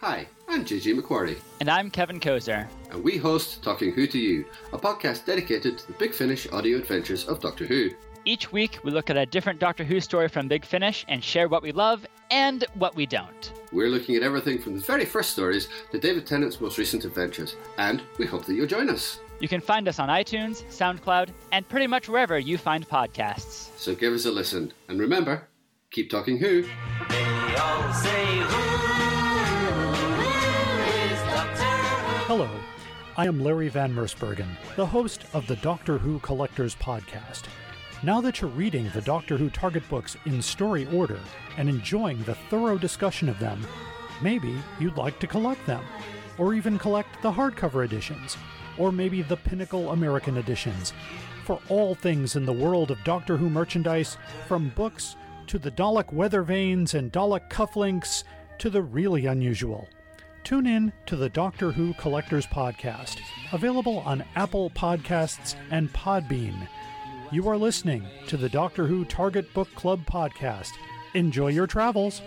Hi, I'm JJ McQuarrie, And I'm Kevin Kozer. and we host Talking Who to You, a podcast dedicated to the Big Finish audio adventures of Doctor Who. Each week, we look at a different Doctor Who story from Big Finish and share what we love and what we don't. We're looking at everything from the very first stories to David Tennant's most recent adventures, and we hope that you'll join us. You can find us on iTunes, SoundCloud, and pretty much wherever you find podcasts. So give us a listen, and remember, keep talking Who. Hello, I am Larry Van Mersbergen, the host of the Doctor Who Collectors Podcast. Now that you're reading the Doctor Who Target books in story order and enjoying the thorough discussion of them, maybe you'd like to collect them, or even collect the hardcover editions, or maybe the Pinnacle American editions. For all things in the world of Doctor Who merchandise, from books to the Dalek weather vanes and Dalek cufflinks to the really unusual. Tune in to the Doctor Who Collectors Podcast, available on Apple Podcasts and Podbean. You are listening to the Doctor Who Target Book Club Podcast. Enjoy your travels.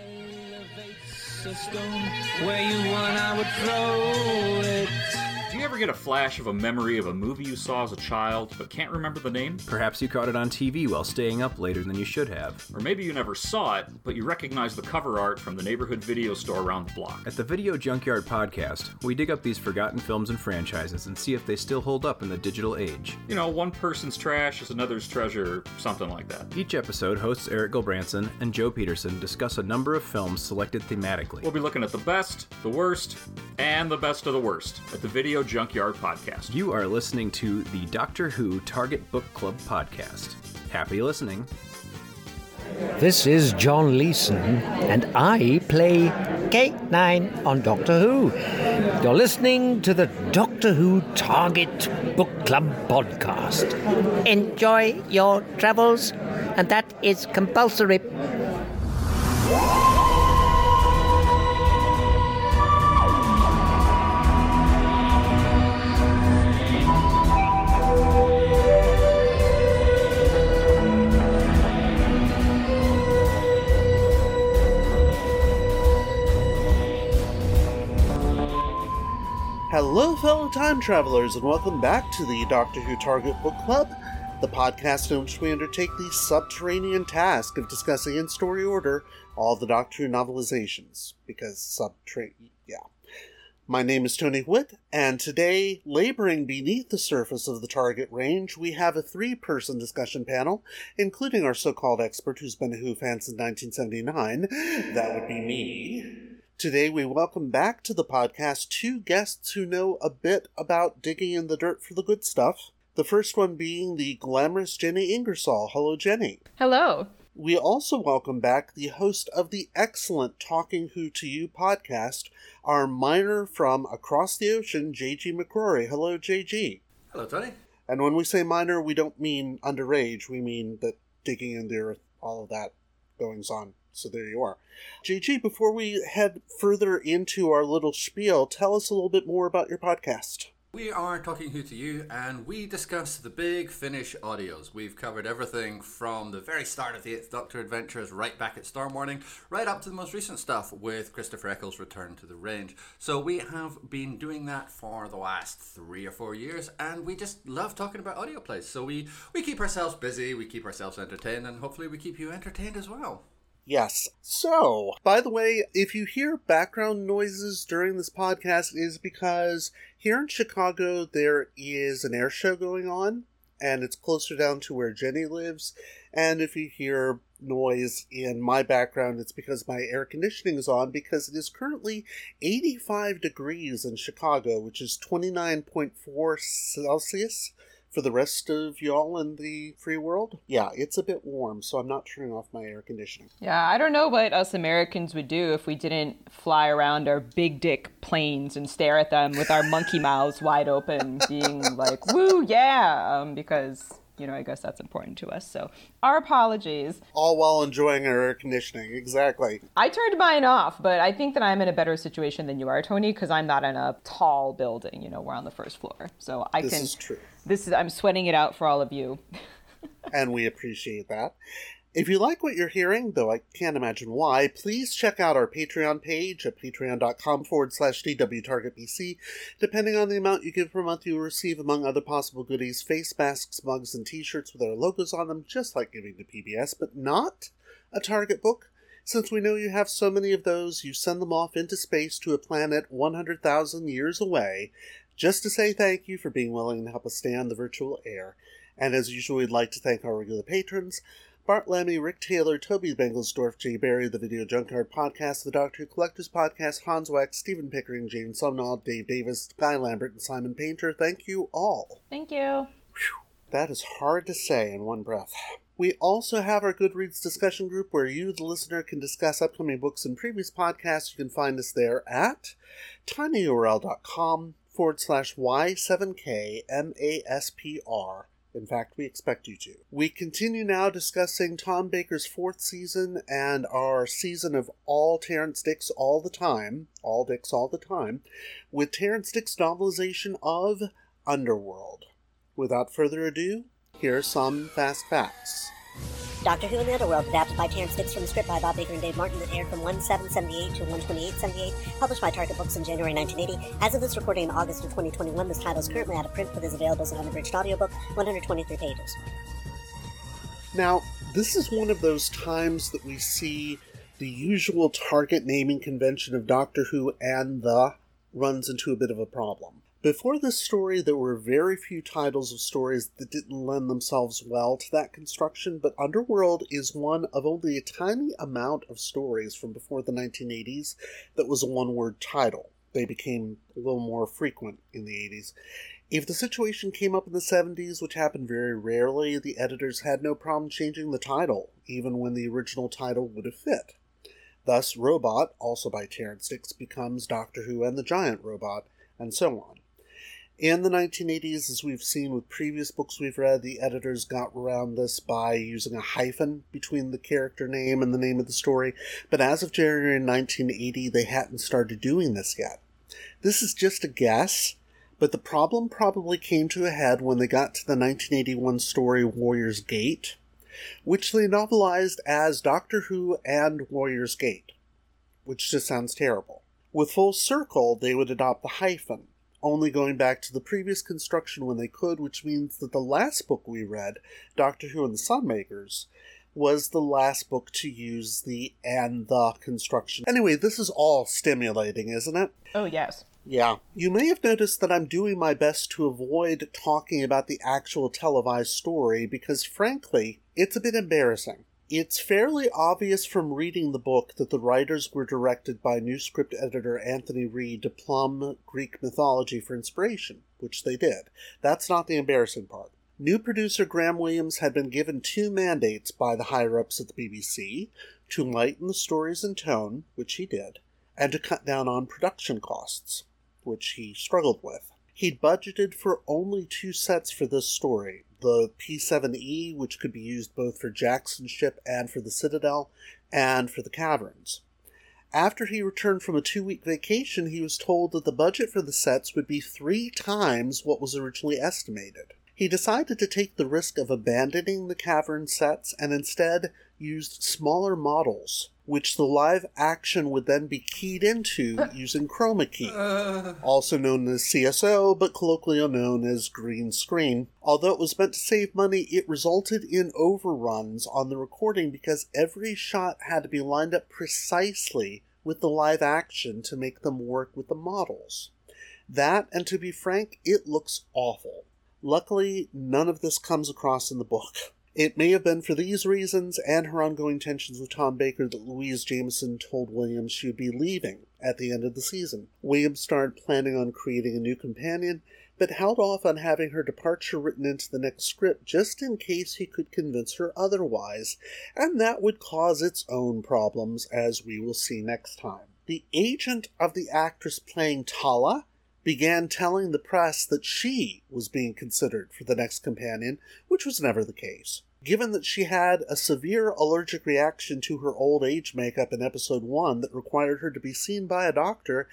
Where you want, I would throw it. You ever get a flash of a memory of a movie you saw as a child but can't remember the name? Perhaps you caught it on TV while staying up later than you should have. Or maybe you never saw it, but you recognize the cover art from the neighborhood video store around the block. At the Video Junkyard podcast, we dig up these forgotten films and franchises and see if they still hold up in the digital age. You know, one person's trash is another's treasure, something like that. Each episode, hosts Eric Gilbranson and Joe Peterson discuss a number of films selected thematically. We'll be looking at the best, the worst, and the best of the worst at the Video Junkyard podcast. You are listening to the Doctor Who Target Book Club podcast. Happy listening. This is John Leeson, and I play K9 on Doctor Who. You're listening to the Doctor Who Target Book Club podcast. Enjoy your travels, and that is compulsory. Hello, fellow time travelers, and welcome back to the Doctor Who Target Book Club, the podcast in which we undertake the subterranean task of discussing in story order all the Doctor Who novelizations. Because subterranean, yeah. My name is Tony Whitt, and today, laboring beneath the surface of the target range, we have a three person discussion panel, including our so called expert who's been a Who fan since 1979. That would be me. Today, we welcome back to the podcast two guests who know a bit about digging in the dirt for the good stuff. The first one being the glamorous Jenny Ingersoll. Hello, Jenny. Hello. We also welcome back the host of the excellent Talking Who to You podcast, our miner from across the ocean, JG McCrory. Hello, JG. Hello, Tony. And when we say minor, we don't mean underage. We mean that digging in the earth, all of that goings on. So there you are. JG, before we head further into our little spiel, tell us a little bit more about your podcast. We are talking Who to You, and we discuss the big Finish audios. We've covered everything from the very start of the Eighth Doctor adventures, right back at Storm Warning, right up to the most recent stuff with Christopher Eccles' return to the range. So we have been doing that for the last three or four years, and we just love talking about audio plays. So we, we keep ourselves busy, we keep ourselves entertained, and hopefully we keep you entertained as well. Yes. So, by the way, if you hear background noises during this podcast, is because here in Chicago there is an air show going on, and it's closer down to where Jenny lives. And if you hear noise in my background, it's because my air conditioning is on because it is currently 85 degrees in Chicago, which is 29.4 Celsius for the rest of y'all in the free world, yeah, it's a bit warm, so I'm not turning off my air conditioning. Yeah, I don't know what us Americans would do if we didn't fly around our big dick planes and stare at them with our monkey mouths wide open, being like, woo, yeah, um, because, you know, I guess that's important to us. So, our apologies. All while enjoying our air conditioning, exactly. I turned mine off, but I think that I'm in a better situation than you are, Tony, because I'm not in a tall building. You know, we're on the first floor. So, I can This can. This is, I'm sweating it out for all of you. and we appreciate that. If you like what you're hearing, though I can't imagine why, please check out our Patreon page at patreon.com forward slash DWTargetBC. Depending on the amount you give per month, you will receive, among other possible goodies, face masks, mugs, and t shirts with our logos on them, just like giving to PBS, but not a Target book. Since we know you have so many of those, you send them off into space to a planet 100,000 years away, just to say thank you for being willing to help us stay on the virtual air. And as usual, we'd like to thank our regular patrons. Bart Lemmy, Rick Taylor, Toby Bengelsdorf, Jay Barry, the Video Junkyard Podcast, the Doctor Who Collectors Podcast, Hans Wax, Stephen Pickering, James Sumnall, Dave Davis, Guy Lambert, and Simon Painter. Thank you all. Thank you. That is hard to say in one breath. We also have our Goodreads discussion group where you, the listener, can discuss upcoming books and previous podcasts. You can find us there at tinyurl.com forward slash Y7KMASPR. In fact, we expect you to. We continue now discussing Tom Baker's fourth season and our season of all Terrence Dicks all the time, all Dicks all the time, with Terrence Dick's novelization of Underworld. Without further ado, here are some fast facts. Doctor Who in the Underworld, adapted by Terrence Dicks from the script by Bob Baker and Dave Martin, that aired from 1778 to 12878, published by Target Books in January 1980. As of this recording in August of 2021, this title is currently out of print but is available as an unabridged audiobook, 123 pages. Now, this is one of those times that we see the usual Target naming convention of Doctor Who and the runs into a bit of a problem. Before this story, there were very few titles of stories that didn't lend themselves well to that construction, but Underworld is one of only a tiny amount of stories from before the 1980s that was a one word title. They became a little more frequent in the 80s. If the situation came up in the 70s, which happened very rarely, the editors had no problem changing the title, even when the original title would have fit. Thus, Robot, also by Terrence Dicks, becomes Doctor Who and the Giant Robot, and so on. In the 1980s, as we've seen with previous books we've read, the editors got around this by using a hyphen between the character name and the name of the story, but as of January 1980, they hadn't started doing this yet. This is just a guess, but the problem probably came to a head when they got to the 1981 story Warrior's Gate, which they novelized as Doctor Who and Warrior's Gate, which just sounds terrible. With Full Circle, they would adopt the hyphen only going back to the previous construction when they could, which means that the last book we read, Doctor Who and the Sunmakers, was the last book to use the and the construction. Anyway, this is all stimulating, isn't it? Oh, yes. Yeah. You may have noticed that I'm doing my best to avoid talking about the actual televised story because, frankly, it's a bit embarrassing. It's fairly obvious from reading the book that the writers were directed by new script editor Anthony Read to plumb Greek mythology for inspiration, which they did. That's not the embarrassing part. New producer Graham Williams had been given two mandates by the higher ups at the BBC to lighten the stories and tone, which he did, and to cut down on production costs, which he struggled with. He'd budgeted for only two sets for this story the P7E, which could be used both for Jackson's ship and for the Citadel, and for the Caverns. After he returned from a two week vacation, he was told that the budget for the sets would be three times what was originally estimated. He decided to take the risk of abandoning the cavern sets and instead used smaller models, which the live action would then be keyed into using chroma key, uh. also known as CSO, but colloquially known as green screen. Although it was meant to save money, it resulted in overruns on the recording because every shot had to be lined up precisely with the live action to make them work with the models. That, and to be frank, it looks awful. Luckily, none of this comes across in the book. It may have been for these reasons and her ongoing tensions with Tom Baker that Louise Jameson told Williams she would be leaving at the end of the season. Williams started planning on creating a new companion, but held off on having her departure written into the next script just in case he could convince her otherwise, and that would cause its own problems, as we will see next time. The agent of the actress playing Tala began telling the press that she was being considered for the next companion, which was never the case. Given that she had a severe allergic reaction to her old age makeup in episode 1 that required her to be seen by a doctor,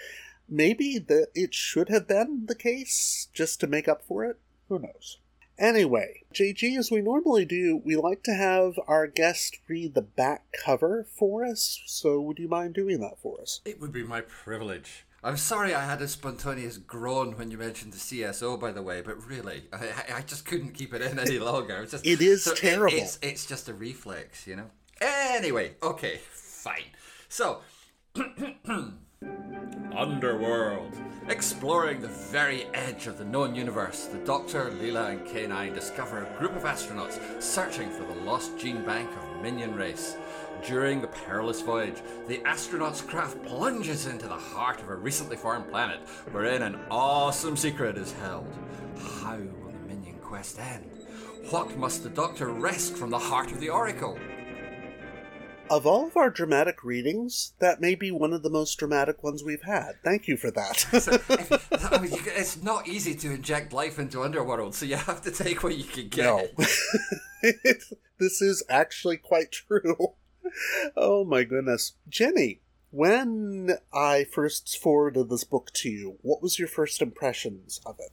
maybe that it should have been the case just to make up for it? Who knows? Anyway, JG, as we normally do, we like to have our guest read the back cover for us. So, would you mind doing that for us? It would be my privilege. I'm sorry I had a spontaneous groan when you mentioned the CSO, by the way, but really, I, I just couldn't keep it in any longer. It's just, It is so terrible. it's, it's just a reflex, you know? Anyway, okay, fine. So, Underworld. Exploring the very edge of the known universe, the Doctor, Leela, and K9 discover a group of astronauts searching for the lost gene bank of Minyan Race. During the perilous voyage, the astronauts' craft plunges into the heart of a recently formed planet, wherein an awesome secret is held. How will the Minyan quest end? What must the Doctor wrest from the heart of the Oracle? Of all of our dramatic readings, that may be one of the most dramatic ones we've had. Thank you for that. I mean, it's not easy to inject life into Underworld, so you have to take what you can get. No. this is actually quite true. Oh my goodness. Jenny, when I first forwarded this book to you, what was your first impressions of it?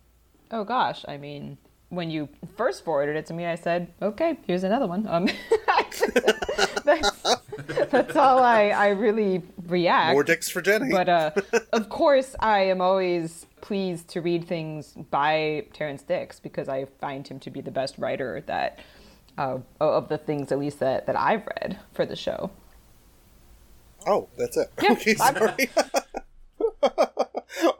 Oh gosh, I mean, when you first forwarded it to me, I said, "Okay, here's another one." Um, that's, that's all I, I really react. More dicks for Jenny. But uh, of course, I am always pleased to read things by Terrence Dicks because I find him to be the best writer that uh, of the things, at least that that I've read for the show. Oh, that's it. okay, sorry.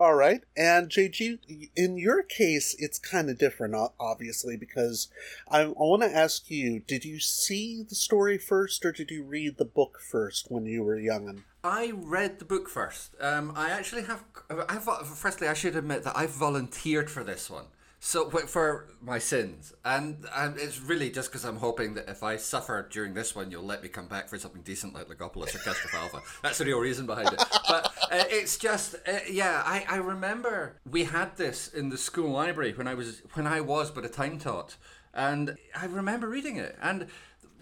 All right. And JG, in your case, it's kind of different, obviously, because I, I want to ask you did you see the story first or did you read the book first when you were young? I read the book first. Um, I actually have. I vo- firstly, I should admit that I've volunteered for this one. So for my sins, and, and it's really just because I'm hoping that if I suffer during this one, you'll let me come back for something decent like Logopolis or Castrovalva. That's the real reason behind it. But uh, it's just, uh, yeah, I, I remember we had this in the school library when I was when I was but a time taught, and I remember reading it. And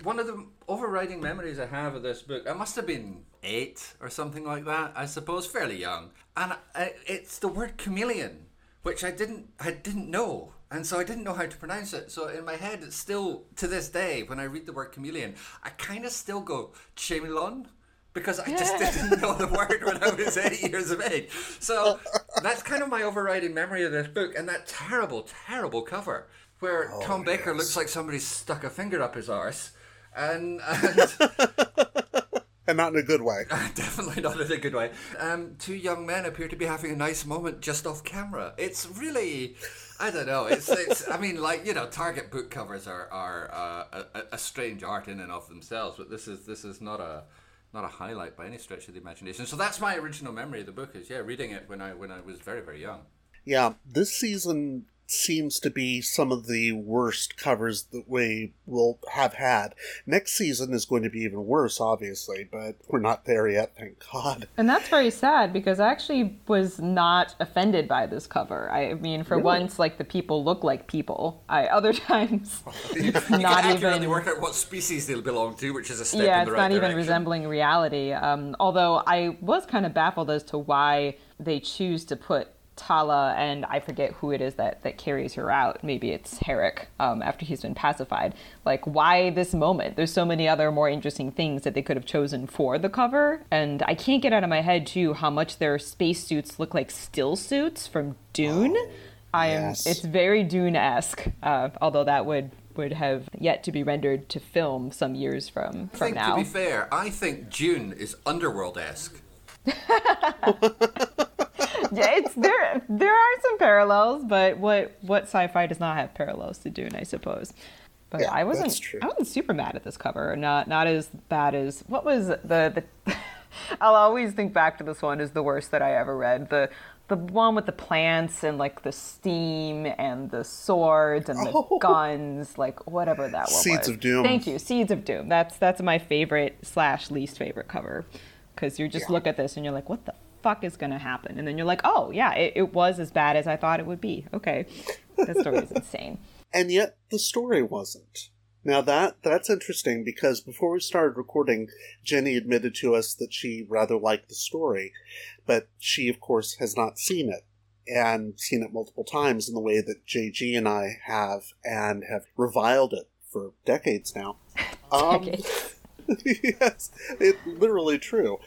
one of the overriding memories I have of this book, I must have been eight or something like that, I suppose, fairly young, and I, it's the word chameleon, which I didn't, I didn't know, and so I didn't know how to pronounce it. So in my head, it's still to this day when I read the word chameleon, I kind of still go chameleon. Because I just didn't know the word when I was eight years of age. So that's kind of my overriding memory of this book and that terrible, terrible cover where oh, Tom Baker looks like somebody stuck a finger up his arse. And, and and not in a good way. definitely not in a good way. Um, two young men appear to be having a nice moment just off camera. It's really, I don't know. It's, it's. I mean, like you know, Target book covers are are uh, a, a strange art in and of themselves, but this is this is not a not a highlight by any stretch of the imagination. So that's my original memory of the book. Is yeah, reading it when I when I was very very young. Yeah, this season seems to be some of the worst covers that we will have had. Next season is going to be even worse, obviously, but we're not there yet, thank God. And that's very sad because I actually was not offended by this cover. I mean, for Really? once, like the people look like people. I other times it's you not can even. work out what species they'll belong to, which is a step yeah, in the it's right not even resembling reality. Um, although I was kind of baffled as to why they choose to put Tala and I forget who it is that that carries her out. Maybe it's Herrick um, after he's been pacified. Like, why this moment? There's so many other more interesting things that they could have chosen for the cover, and I can't get out of my head too how much their spacesuits look like still suits from Dune. I am. yes. It's very Dune-esque, uh, although that would would have yet to be rendered to film some years from I from think, now. to be fair, I think June is underworld esque. yeah, it's there. There are some parallels, but what what sci-fi does not have parallels to Dune, I suppose. But Yeah, I wasn't. I wasn't super mad at this cover. Not not as bad as what was the the. I'll always think back to this one as the worst that I ever read. The the one with the plants and like the steam and the swords and the Oh. guns, like whatever that one Seeds was. of Doom. Thank you, Seeds of Doom. That's that's my favorite slash least favorite cover because you just Yeah. look at this and you're like, what the fuck is gonna happen? And then you're like, oh yeah, it, it was as bad as I thought it would be. Okay, that story is insane. and yet the story wasn't. Now that that's interesting because before we started recording, Jenny admitted to us that she rather liked the story, but she of course has not seen it. and seen it multiple times in the way that JG and I have and have reviled it for decades now. decades. Um, yes, it's literally true.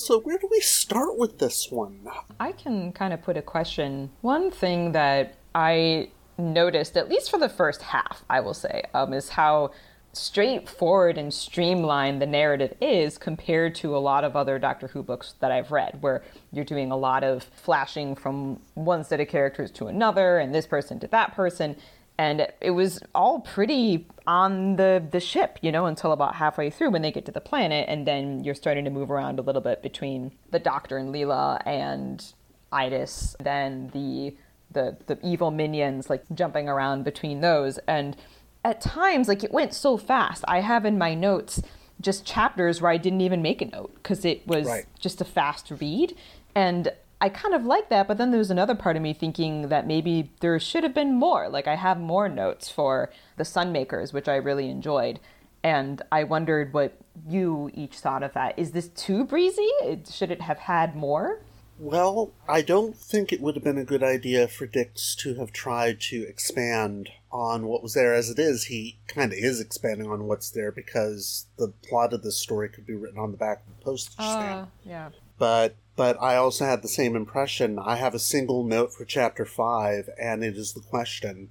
So, where do we start with this one? I can kind of put a question. One thing that I noticed, at least for the first half, I will say, um, is how straightforward and streamlined the narrative is compared to a lot of other Doctor Who books that I've read, where you're doing a lot of flashing from one set of characters to another, and this person to that person. And it was all pretty on the, the ship, you know, until about halfway through when they get to the planet, and then you're starting to move around a little bit between the Doctor and Leela and Idas, then the the the evil minions like jumping around between those. And at times like it went so fast. I have in my notes just chapters where i didn't even make a note because it was Right. just a fast read. And i kind of like that but then there's another part of me thinking that maybe there should have been more. Like i have more notes for the sunmakers which i really enjoyed and i wondered what you each thought of that. Is this too breezy? It- should it have had more? Well, I don't think it would have been a good idea for Dicks to have tried to expand on what was there. As it is. He kind of is expanding on what's there because the plot of this story could be written on the back of the postage stamp. uh, yeah. But but I also had the same impression. I have a single note for chapter 5 and it is the question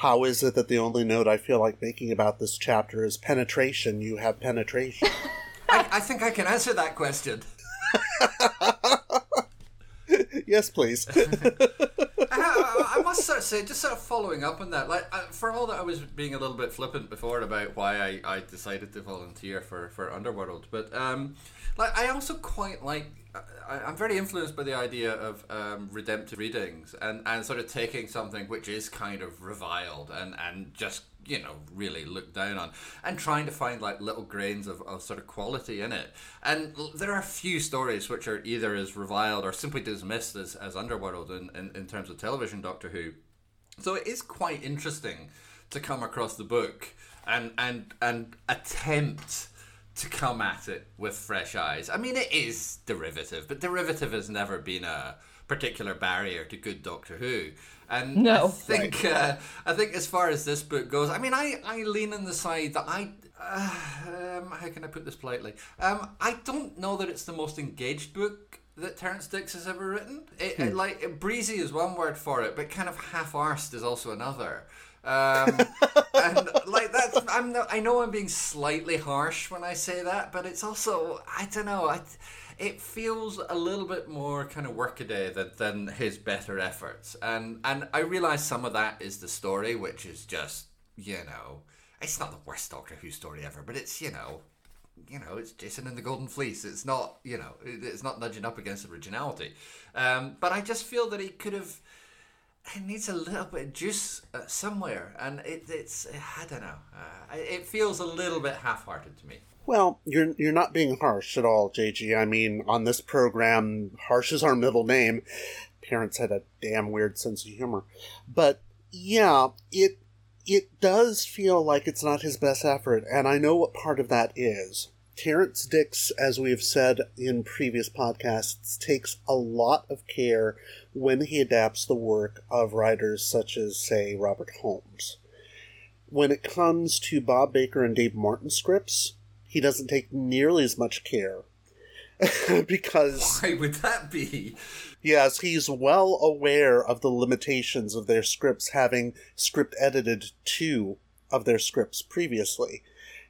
how is it that the only note I feel like making about this chapter is penetration? You have penetration. I, I think I can answer that question. yes, please. I sort of just sort of following up on that, like uh, for all that I was being a little bit flippant before about why I, I decided to volunteer for, for Underworld, but um, like I also quite like. I, I'm very influenced by the idea of um, redemptive readings and, and sort of taking something which is kind of reviled and, and just you know really looked down on and trying to find like little grains of, of sort of quality in it and there are a few stories which are either as reviled or simply dismissed as, as underworld in, in, in terms of television doctor who so it is quite interesting to come across the book and and and attempt to come at it with fresh eyes. I mean, it is derivative, but derivative has never been a particular barrier to good Doctor Who. And No. I think uh, I think as far as this book goes, I mean, I, I lean on the side that I. Uh, um, how can I put this politely? Um, I don't know that it's the most engaged book that Terrence Dicks has ever written. It, it, like breezy is one word for it, but kind of half-arsed is also another. Um, and like that's I'm no, I know I'm being slightly harsh when I say that, but it's also I don't know. I, it feels a little bit more kind of workaday than, than his better efforts, and and I realize some of that is the story, which is just you know it's not the worst Doctor Who story ever, but it's you know you know, it's Jason and the Golden Fleece. It's not, you know, it's not nudging up against originality. Um, but I just feel that he could have. It needs a little bit of juice uh, somewhere, and it, it's I don't know. Uh, it feels a little bit half-hearted to me. Well, you're you're not being harsh at all, JG. I mean, on this program, harsh is our middle name. Parents had a damn weird sense of humor, but yeah, it it does feel like it's not his best effort, and I know what part of that is. Terrence Dicks, as we have said in previous podcasts, takes a lot of care when he adapts the work of writers such as, say, Robert Holmes. When it comes to Bob Baker and Dave Martin scripts, he doesn't take nearly as much care. because Why would that be? Yes, he's well aware of the limitations of their scripts, having script edited two of their scripts previously.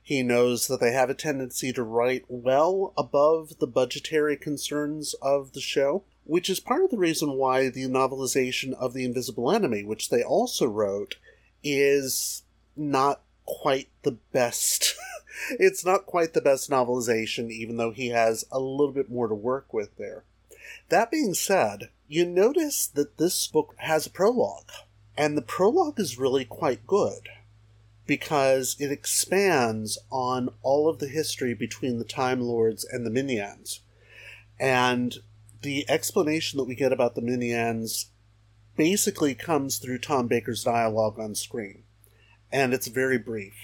He knows that they have a tendency to write well above the budgetary concerns of the show, which is part of the reason why the novelization of The Invisible Enemy, which they also wrote, is not quite the best. it's not quite the best novelization, even though he has a little bit more to work with there. That being said, you notice that this book has a prologue, and the prologue is really quite good because it expands on all of the history between the Time Lords and the Minyans. And the explanation that we get about the Minyans basically comes through Tom Baker's dialogue on screen, and it's very brief.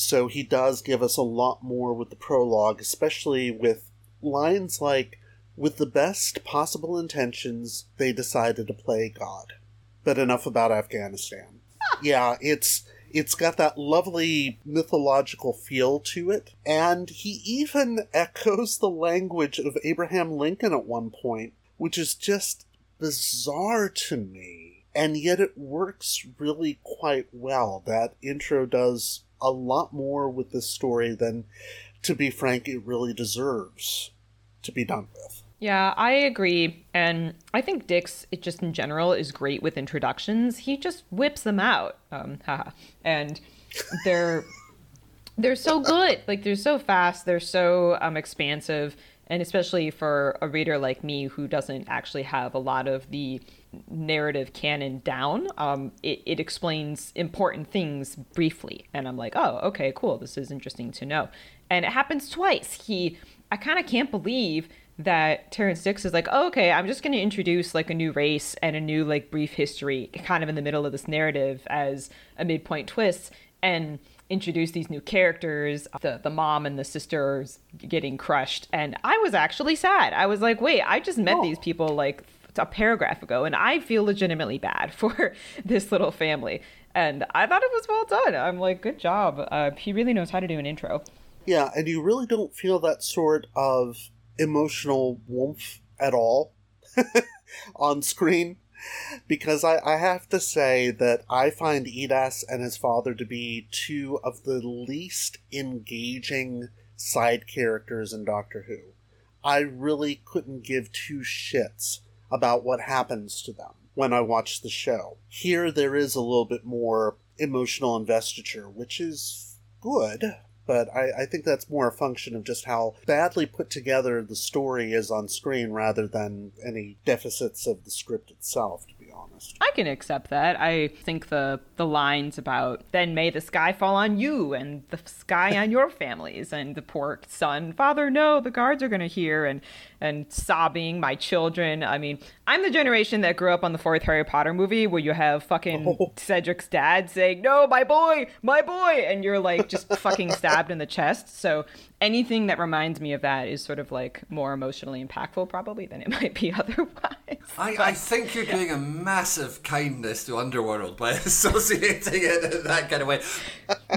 So he does give us a lot more with the prologue, especially with lines like, With the best possible intentions, they decided to play God. But enough about Afghanistan. yeah, it's it's got that lovely mythological feel to it, and he even echoes the language of Abraham Lincoln at one point, which is just bizarre to me. And yet it works really quite well. That intro does a lot more with this story than, to be frank, it really deserves to be done with. Yeah, I agree. And I think Dicks, it just in general, is great with introductions. He just whips them out. Um, haha. And they're they're so good. Like they're so fast. They're so um, expansive. And especially for a reader like me who doesn't actually have a lot of the narrative canon down, um, it, it explains important things briefly. And I'm like, oh, okay, cool. This is interesting to know. And it happens twice. He, I kind of can't believe that terrence dicks is like, oh, okay, I'm just going to introduce like a new race and a new like brief history kind of in the middle of this narrative as a midpoint twist and introduce these new characters, the the mom and the sisters getting crushed. And I was actually sad. I was like, wait, I just met oh. these people like a paragraph ago and I feel legitimately bad for this little family. And I thought it was well done. I'm like, good job. Uh, he really knows how to do an intro. Yeah, and you really don't feel that sort of emotional warmth at all on screen because I, I have to say that I find Idas and his father to be two of the least engaging side characters in Doctor Who. I really couldn't give two shits about what happens to them when I watch the show. Here, there is a little bit more emotional investiture, which is good, but I, I, think that's more a function of just how badly put together the story is on screen rather than any deficits of the script itself, to be honest. I can accept that. I think the the lines about then may the sky fall on you and the sky on your families and the poor son, father, no, the guards are gonna hear and and sobbing, my children. I mean, I'm the generation that grew up on the fourth Harry Potter movie where you have fucking oh. Cedric's dad saying, No, my boy, my boy and you're like just fucking stabbed in the chest. So anything that reminds me of that is sort of like more emotionally impactful probably than it might be otherwise. I, but, I think you're yeah. doing a massive kindness to Underworld by associating it in that kind of way.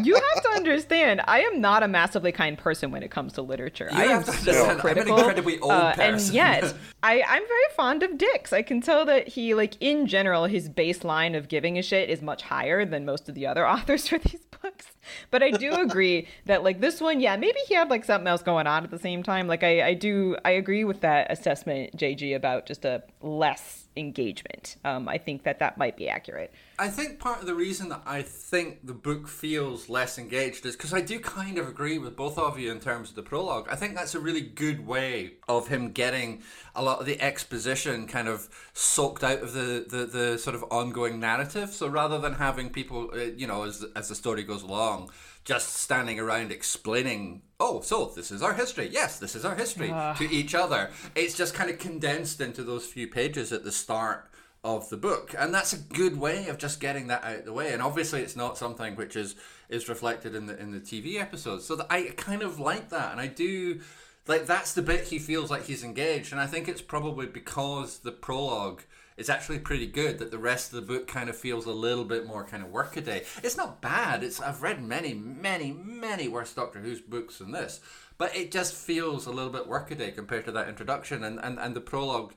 You have to understand, I am not a massively kind person when it comes to literature. You I am so critical. I'm an incredibly old uh, And yet, I, I'm very fond of Dicks. I can tell that he, like, in general, his baseline of giving a shit is much higher than most of the other authors for these books. But I do agree that like this one, yeah, maybe he had like something else going on at the same time. Like I, I do I agree with that assessment, JG, about just a less engagement. Um, I think that that might be accurate. I think part of the reason that I think the book feels less engaged is because I do kind of agree with both of you in terms of the prologue. I think that's a really good way of him getting a lot of the exposition kind of soaked out of the, the, the sort of ongoing narrative. So rather than having people, uh, you know, as, as the story goes along, just standing around explaining, oh, so this is our history. Yes, this is our history uh. to each other. It's just kind of condensed into those few pages at the start of the book and that's a good way of just getting that out of the way and obviously it's not something which is is reflected in the in the TV episodes so that I kind of like that and I do like that's the bit he feels like he's engaged and I think it's probably because the prologue is actually pretty good. That the rest of the book kind of feels a little bit more kind of workaday. It's not bad. It's I've read many, many, many worse Doctor Who's books than this, but it just feels a little bit workaday compared to that introduction and and and the prologue.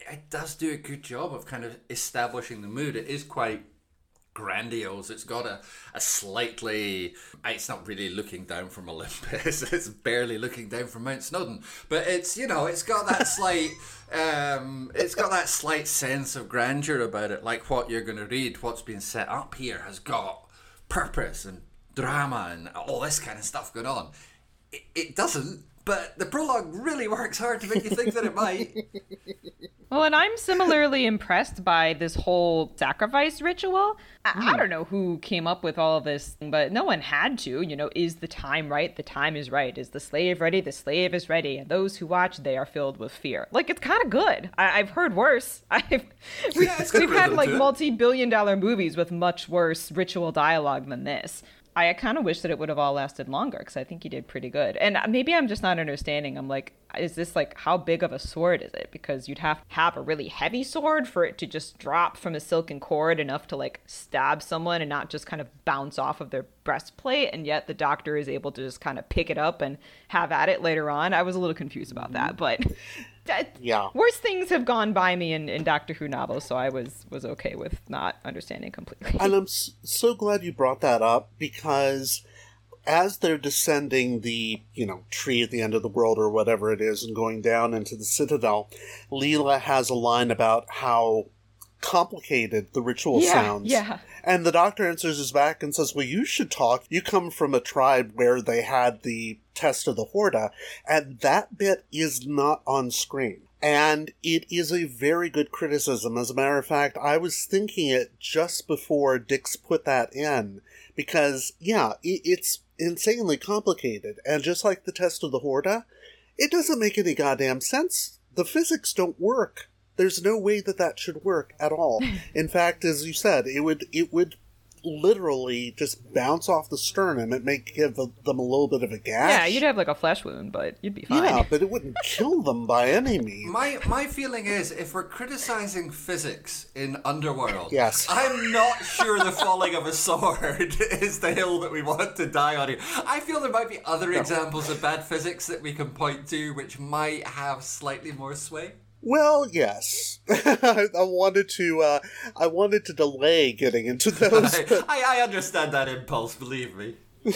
It does do a good job of kind of establishing the mood. It is quite grandiose. It's got a, a slightly. It's not really looking down from Olympus. It's barely looking down from Mount Snowdon. But it's you know it's got that slight. um, it's got that slight sense of grandeur about it. Like what you're going to read, what's been set up here has got purpose and drama and all this kind of stuff going on. It, it doesn't. But the prologue really works hard to make you think that it might. Well, and I'm similarly impressed by this whole sacrifice ritual. I, mm. I, hmm. don't know who came up with all of this, but no one had to. You know, is the time right? The time is right. Is the slave ready? The slave is ready. And those who watch, they are filled with fear. Like, it's kind of good. I, have heard worse. I've, we, have had like multi billion dollar movies with much worse ritual dialogue than this. I kind of wish that it would have all lasted longer because I think he did pretty good. And uh, maybe I'm just not understanding. I'm like, is this like how big of a sword is it? Because you'd have to have a really heavy sword for it to just drop from a silken cord enough to like stab someone and not just kind of bounce off of their breastplate. And yet the doctor is able to just kind of pick it up and have at it later on. I was a little confused about that, but yeah. worse things have gone by me in, in doctor who novels so i was was okay with not understanding completely. And i'm so glad you brought that up because as they're descending the you know tree at the end of the world or whatever it is and going down into the citadel leela has a line about how complicated the ritual yeah, sounds. yeah. And the doctor answers his back and says well you should talk. You come from a tribe where they had the test of the horda and that bit is not on screen and it is a very good criticism. As a matter of fact, I was thinking it just before Dicks put that in, because, yeah, it's insanely complicated. And just like the test of the Horda, it doesn't make any goddamn sense. The physics don't work. There's no way that that should work at all. In fact, as you said, it would it would literally just bounce off the sternum. It may give them a little bit of a gash. Yeah, you'd have like a flesh wound, but you'd be fine. Yeah, but it wouldn't kill them by any means. My my feeling is if we're criticizing physics in Underworld, yes, I'm not sure the falling of a sword is the hill that we want to die on here. I feel there might be other no. examples of bad physics that we can point to which might have slightly more sway. Well, yes. I wanted to. Uh, I wanted to delay getting into those. I, I understand that impulse. Believe me.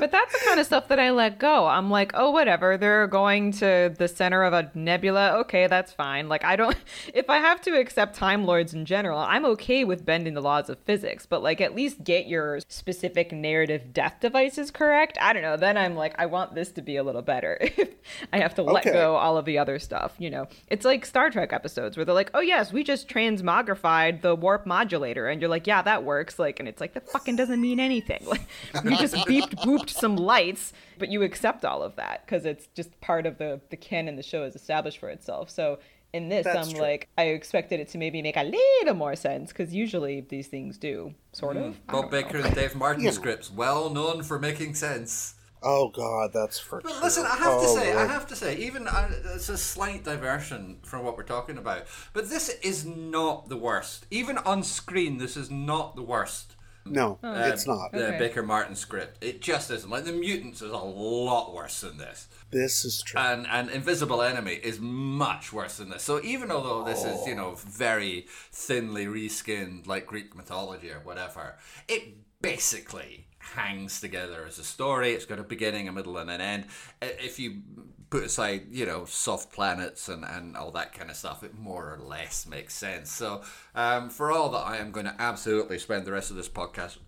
but that's the kind of stuff that I let go. I'm like, oh, whatever. They're going to the center of a nebula. Okay, that's fine. Like, I don't. If I have to accept Time Lords in general, I'm okay with bending the laws of physics. But like, at least get your specific narrative death devices correct. I don't know. Then I'm like, I want this to be a little better. I have to let Okay. go all of the other stuff. You know, it's like Star Trek episodes where they're like, oh yes, we just transmogrified the warp modulator, and you're like, yeah, that works. Like, and it's like that fucking doesn't mean anything. Like, you just beeped booped some lights, but you accept all of that because it's just part of the the canon the show has established for itself. So in this, That's I'm true. like, I expected it to maybe make a little more sense because usually these things do, sort of. Bob Baker and Dave Martin Yeah. scripts, well known for making sense. Oh God, that's for. But sure. listen, I have to Oh, say, I have to say, even uh, it's a slight diversion from what we're talking about, but this is not the worst. Even on screen, this is not the worst. No, Oh. it's not. The Okay. Baker Martin script. It just isn't. Like the mutants is a lot worse than this. This is true. And and Invisible Enemy is much worse than this. So even although this is, you oh. know, very thinly reskinned like Greek mythology or whatever, it basically hangs together as a story. It's got a beginning, a middle, and an end. If you put aside, you know, soft planets and, and all that kind of stuff, it more or less makes sense. So um, for all that I am going to absolutely spend the rest of this podcast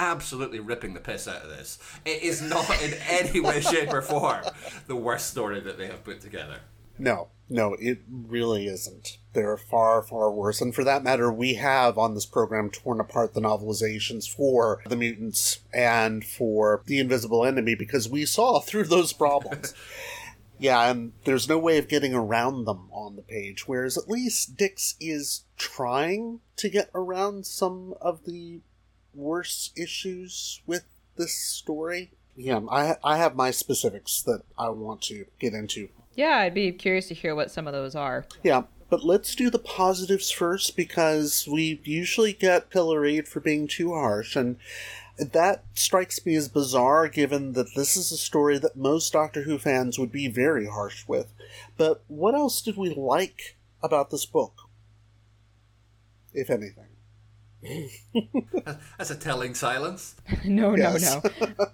absolutely ripping the piss out of this. It is not in any way, shape, or form the worst story that they have put together. No, no, it really isn't. They're far, far worse. And for that matter, we have on this program torn apart the novelizations for the mutants and for the invisible enemy because we saw through those problems. yeah, and there's no way of getting around them on the page, whereas at least Dicks is trying to get around some of the worse issues with this story. Yeah, I I have my specifics that I want to get into Yeah, I'd be curious to hear what some of those are. yeah, but let's do the positives first because we usually get pilloried for being too harsh, and that strikes me as bizarre given that this is a story that most Doctor Who fans would be very harsh with. But what else did we like about this book? If anything. That's a telling silence. no, Yes. no,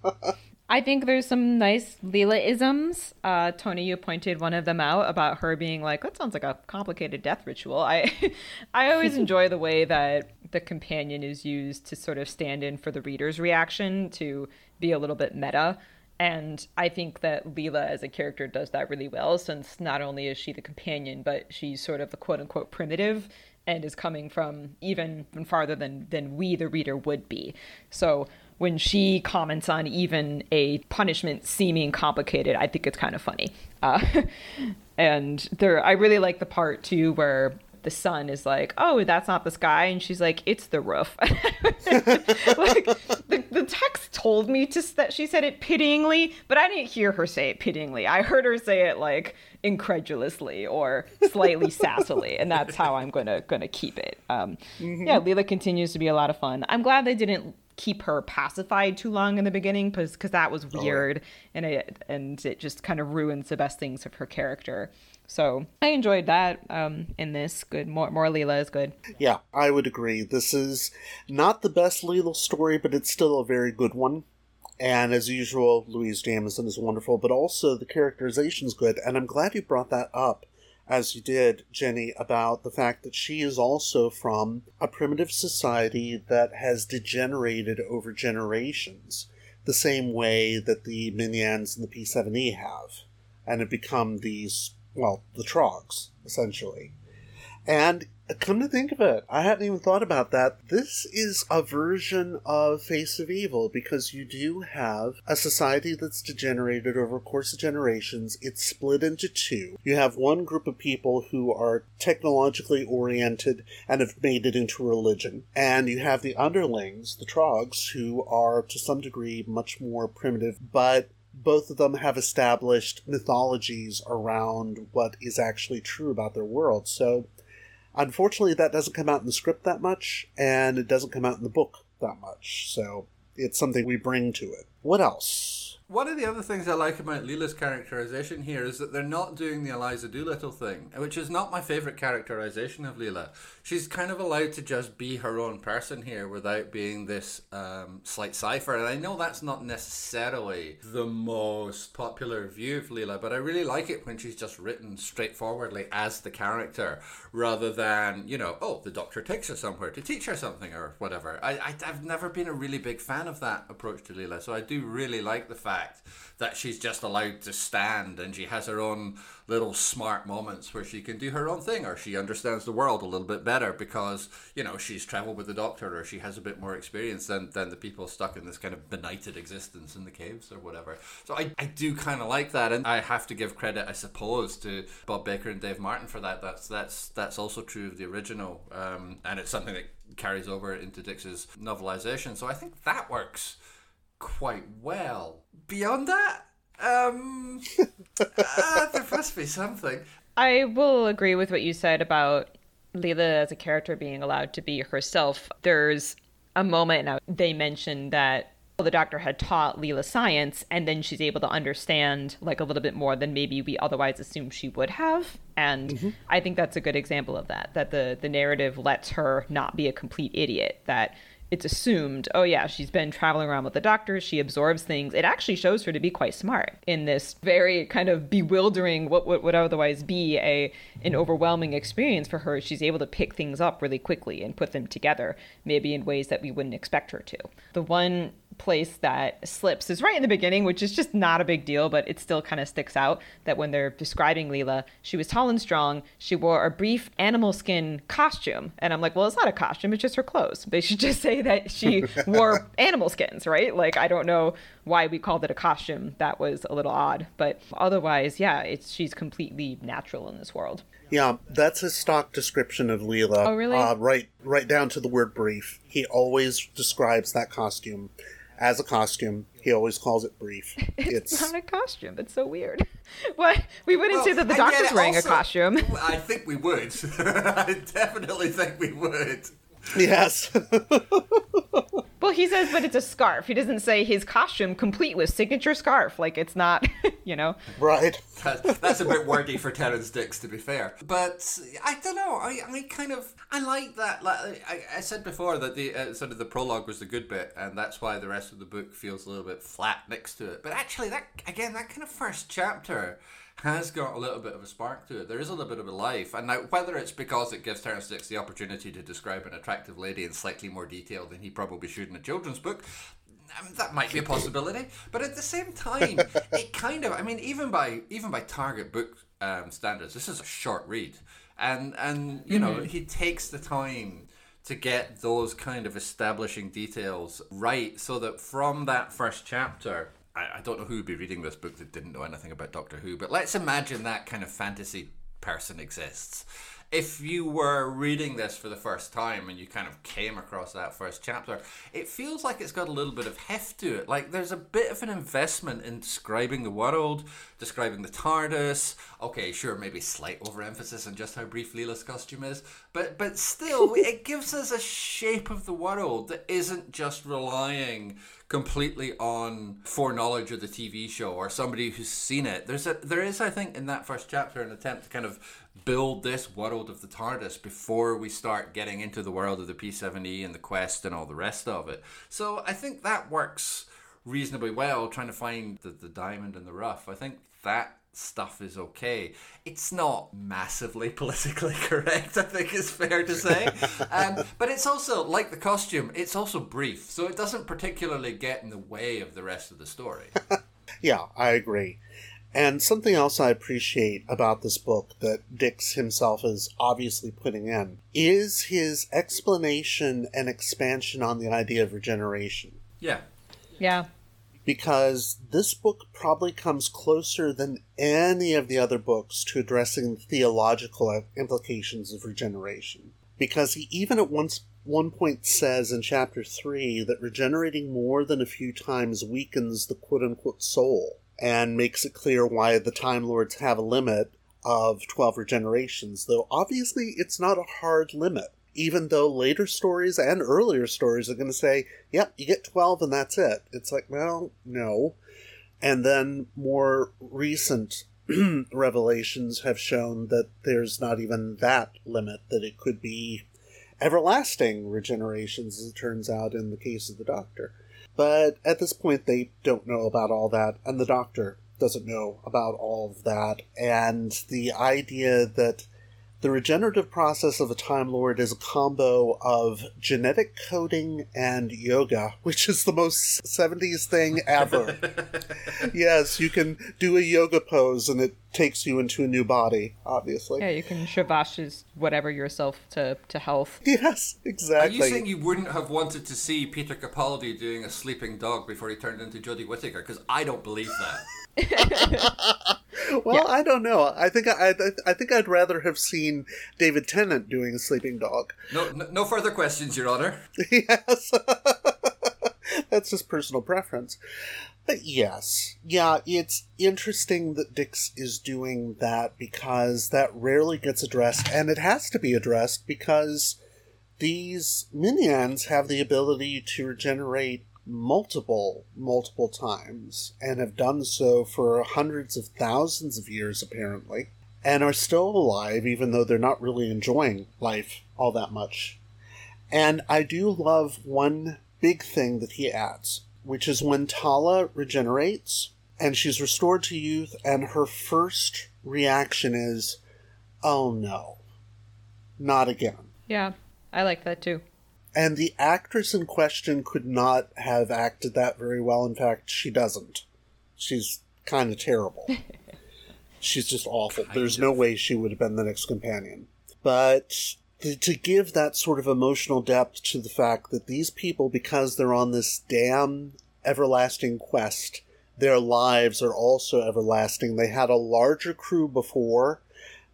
no. I think there's some nice Leela isms. Uh, Tony, you pointed one of them out about her being like, "That sounds like a complicated death ritual." I, I always enjoy the way that the companion is used to sort of stand in for the reader's reaction to be a little bit meta. And I think that Leela as a character does that really well, since not only is she the companion, but she's sort of the quote unquote primitive and is coming from even farther than, than we, the reader, would be. So when she comments on even a punishment seeming complicated, I think it's kind of funny. Uh, and there, I really like the part too where the son is like, "Oh, that's not the sky," and she's like, "It's the roof." like the, the text told me to that she said it pityingly, but I didn't hear her say it pityingly. I heard her say it like incredulously or slightly sassily, and that's how I'm gonna gonna keep it. Um, Mhm. Yeah, Leela continues to be a lot of fun. I'm glad they didn't keep her pacified too long in the beginning because that was weird and it and it just kind of ruins the best things of her character. So I enjoyed that um, in this. Good, more more Leela is good. Yeah, I would agree. This is not the best Leela story, but it's still a very good one. And as usual, Louise Jameson is wonderful, but also the characterization's good. And I'm glad you brought that up, as you did, Jenny, about the fact that she is also from a primitive society that has degenerated over generations, the same way that the Minyans and the P7E have, and have become these, well, the Trogs, essentially. And come to think of it, I hadn't even thought about that. This is a version of Face of Evil because you do have a society that's degenerated over course of generations. It's split into two. You have one group of people who are technologically oriented and have made it into a religion. And you have the underlings, the Trogs, who are to some degree much more primitive, but both of them have established mythologies around what is actually true about their world. So Unfortunately, that doesn't come out in the script that much, and it doesn't come out in the book that much. So it's something we bring to it. What else? One of the other things I like about Leela's characterization here is that they're not doing the Eliza Doolittle thing, which is not my favorite characterization of Leela. She's kind of allowed to just be her own person here without being this um, slight cipher. And I know that's not necessarily the most popular view of Leela, but I really like it when she's just written straightforwardly as the character rather than, you know, oh, the doctor takes her somewhere to teach her something or whatever. I, I, I've never been a really big fan of that approach to Leela, so I do really like the fact that she's just allowed to stand and she has her own little smart moments where she can do her own thing or she understands the world a little bit better because you know she's traveled with the doctor or she has a bit more experience than, than the people stuck in this kind of benighted existence in the caves or whatever. So i, I do kind of like that and i have to give credit i suppose to bob baker and dave martin for that. That's that's that's also true of the original um, and it's something that carries over into dicks's novelization. So i think that works quite well beyond that um uh, there must be something I will agree with what you said about Leela as a character being allowed to be herself. There's a moment now they mentioned that the doctor had taught Leela science and then she's able to understand like a little bit more than maybe we otherwise assumed she would have. And I think that's a good example of that. That the the narrative lets her not be a complete idiot. That it's assumed, oh yeah, she's been traveling around with the doctor, she absorbs things. It actually shows her to be quite smart in this very kind of bewildering what would, would otherwise be a an overwhelming experience for her. She's able to pick things up really quickly and put them together, maybe in ways that we wouldn't expect her to. The one place that slips is right in the beginning, which is just not a big deal, but it still kind of sticks out that when they're describing Leela, she was tall and strong. She wore a brief animal skin costume. And I'm like, well, it's not a costume, it's just her clothes. They should just say that she wore animal skins, right? Like, I don't know why we called it a costume. That was a little odd. But otherwise, yeah, it's she's completely natural in this world. Yeah, that's a stock description of Leela. Oh, really? Uh, right, right down to the word brief. He always describes that costume as a costume. He always calls it brief. It's, It's not a costume. It's so weird. What? We wouldn't say that the doctor's wearing Also, a costume. I think we would. I definitely think we would. Yes. Well, he says, but it's a scarf. He doesn't say his costume complete with signature scarf. Like it's not, you know. Right. That, that's a bit wordy for Terrance Dicks, to be fair. But I don't know. I, I kind of I like that. Like I, I said before, that the uh, sort of the prologue was the good bit, and that's why the rest of the book feels a little bit flat next to it. But actually, that again, that kind of first chapter has got a little bit of a spark to it. There is a little bit of a life, and now whether it's because it gives Terrance Dicks the opportunity to describe an attractive lady in slightly more detail than he probably should in a children's book, um, that might be a possibility. But at the same time, it kind of I mean, even by even by Target book um, standards, this is a short read, and and you know Mhm. he takes the time to get those kind of establishing details right, so that from that first chapter. I, I don't know who would be reading this book that didn't know anything about Doctor Who, but let's imagine that kind of fantasy person exists if you were reading this for the first time and you kind of came across that first chapter, it feels like it's got a little bit of heft to it. Like there's a bit of an investment in describing the world, describing the TARDIS. Okay, sure, maybe slight overemphasis on just how brief Leela's costume is, but but still, it gives us a shape of the world that isn't just relying completely on foreknowledge of the TV show or somebody who's seen it. There's a there is, I think, in that first chapter, an attempt to kind of build this world of the TARDIS before we start getting into the world of the P7E and the quest and all the rest of it. So I think that works reasonably well, trying to find the, the diamond in the rough. I think that stuff is okay. It's not massively politically correct, I think it's fair to say. um, but it's also, like the costume, it's also brief. So it doesn't particularly get in the way of the rest of the story. yeah, I agree. And something else I appreciate about this book that Dicks himself is obviously putting in is his explanation and expansion on the idea of regeneration. Yeah. Yeah. Because this book probably comes closer than any of the other books to addressing theological implications of regeneration. Because he even at once one point says in chapter 3 that regenerating more than a few times weakens the quote unquote soul and makes it clear why the Time Lords have a limit of 12 regenerations, though obviously it's not a hard limit. Even though later stories and earlier stories are going to say, yep, you get 12 and that's it. It's like, well, no. And then more recent revelations have shown that there's not even that limit, that it could be everlasting regenerations, as it turns out in the case of the Doctor. But at this point, they don't know about all that, and the doctor doesn't know about all of that. And the idea that the regenerative process of a Time Lord is a combo of genetic coding and yoga, which is the most 70s thing ever. yes, you can do a yoga pose and it takes you into a new body, obviously. Yeah, you can shavashes whatever yourself to, to health. Yes, exactly. Are you saying you wouldn't have wanted to see Peter Capaldi doing a sleeping dog before he turned into Jodie Whittaker? Because I don't believe that. well, yeah. I don't know. I think I, I think I'd rather have seen David Tennant doing a sleeping dog. No, no, no further questions, Your Honor. yes, that's just personal preference. But yes, yeah, it's interesting that Dicks is doing that because that rarely gets addressed, and it has to be addressed because these Minyans have the ability to regenerate multiple, multiple times, and have done so for hundreds of thousands of years, apparently, and are still alive, even though they're not really enjoying life all that much. And I do love one big thing that he adds, which is when Tala regenerates and she's restored to youth, and her first reaction is, oh no, not again. Yeah, I like that too. And the actress in question could not have acted that very well. In fact, she doesn't. She's kind of terrible. She's just awful. Kind There's of. no way she would have been the next companion. But to give that sort of emotional depth to the fact that these people, because they're on this damn everlasting quest, their lives are also everlasting. They had a larger crew before,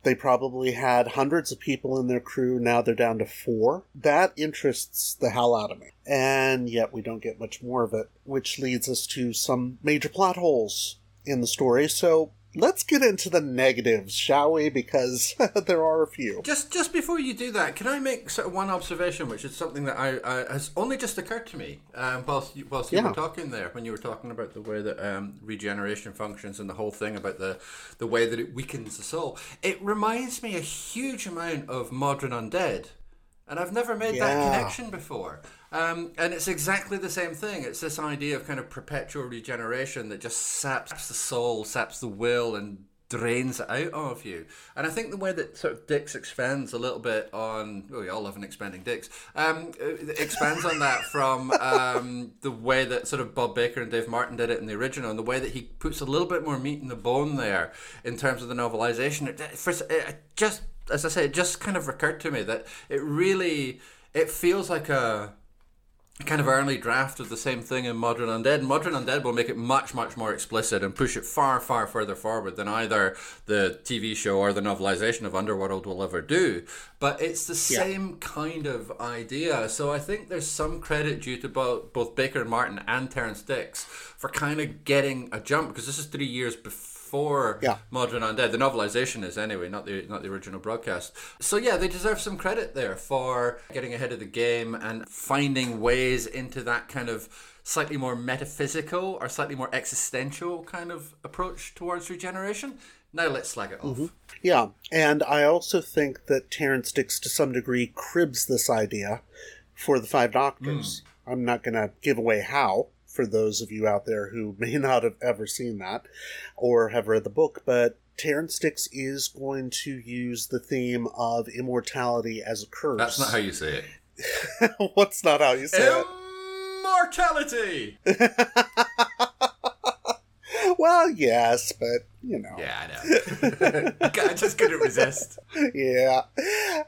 they probably had hundreds of people in their crew. Now they're down to four. That interests the hell out of me. And yet we don't get much more of it, which leads us to some major plot holes in the story. So let's get into the negatives, shall we? Because there are a few. Just just before you do that, can I make sort of one observation, which is something that I, I has only just occurred to me um, whilst you, whilst you yeah. were talking there, when you were talking about the way that um, regeneration functions and the whole thing about the the way that it weakens the soul. It reminds me a huge amount of Mawdryn Undead, and I've never made yeah. that connection before. Um, and it's exactly the same thing. It's this idea of kind of perpetual regeneration that just saps the soul, saps the will, and drains it out of you. And I think the way that sort of Dicks expands a little bit on, well, we all love an expanding Dicks, um, expands on that from um, the way that sort of Bob Baker and Dave Martin did it in the original, and the way that he puts a little bit more meat in the bone there in terms of the novelization. It, it just, as I say, it just kind of occurred to me that it really, it feels like a kind of early draft of the same thing in Mawdryn Undead. Mawdryn Undead will make it much, much more explicit and push it far, far further forward than either the TV show or the novelization of Underworld will ever do. But it's the Yeah. same kind of idea. So I think there's some credit due to both, both Baker and Martin and Terrance Dicks for kind of getting a jump because this is three years before Yeah. Mawdryn Undead. The novelization is anyway, not the not the original broadcast. So yeah, they deserve some credit there for getting ahead of the game and finding ways into that kind of slightly more metaphysical or slightly more existential kind of approach towards regeneration. Now let's slag it off. Mm-hmm. Yeah, and I also think that Terrance Dicks, to some degree, cribs this idea for the Five Doctors. Mm. I'm not going to give away how for those of you out there who may not have ever seen that or have read the book, but Terrance Dicks is going to use the theme of immortality as a curse. That's not how you say it. What's not how you say it? Immortality. Well, yes, but you know. Yeah, I know. I just couldn't resist. yeah.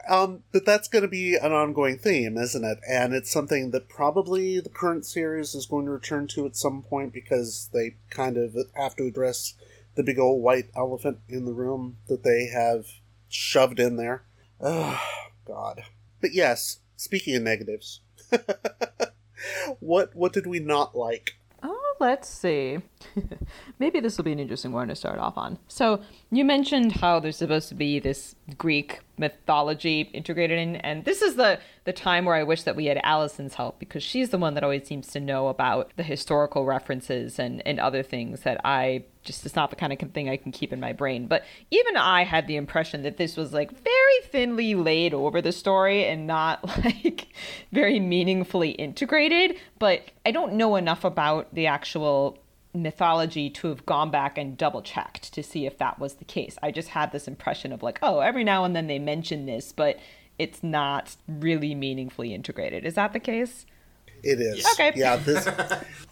Um, but that's going to be an ongoing theme, isn't it? And it's something that probably the current series is going to return to at some point because they kind of have to address the big old white elephant in the room that they have shoved in there. Oh, God. But yes, speaking of negatives, what what did we not like? Let's see. Maybe this will be an interesting one to start off on. So, you mentioned how there's supposed to be this Greek mythology integrated in, and this is the the time where I wish that we had Allison's help because she's the one that always seems to know about the historical references and and other things that I just it's not the kind of thing I can keep in my brain. But even I had the impression that this was like very thinly laid over the story and not like very meaningfully integrated. But I don't know enough about the actual mythology to have gone back and double checked to see if that was the case. I just had this impression of like, oh, every now and then they mention this, but it's not really meaningfully integrated. Is that the case? It is. Okay. Yeah, this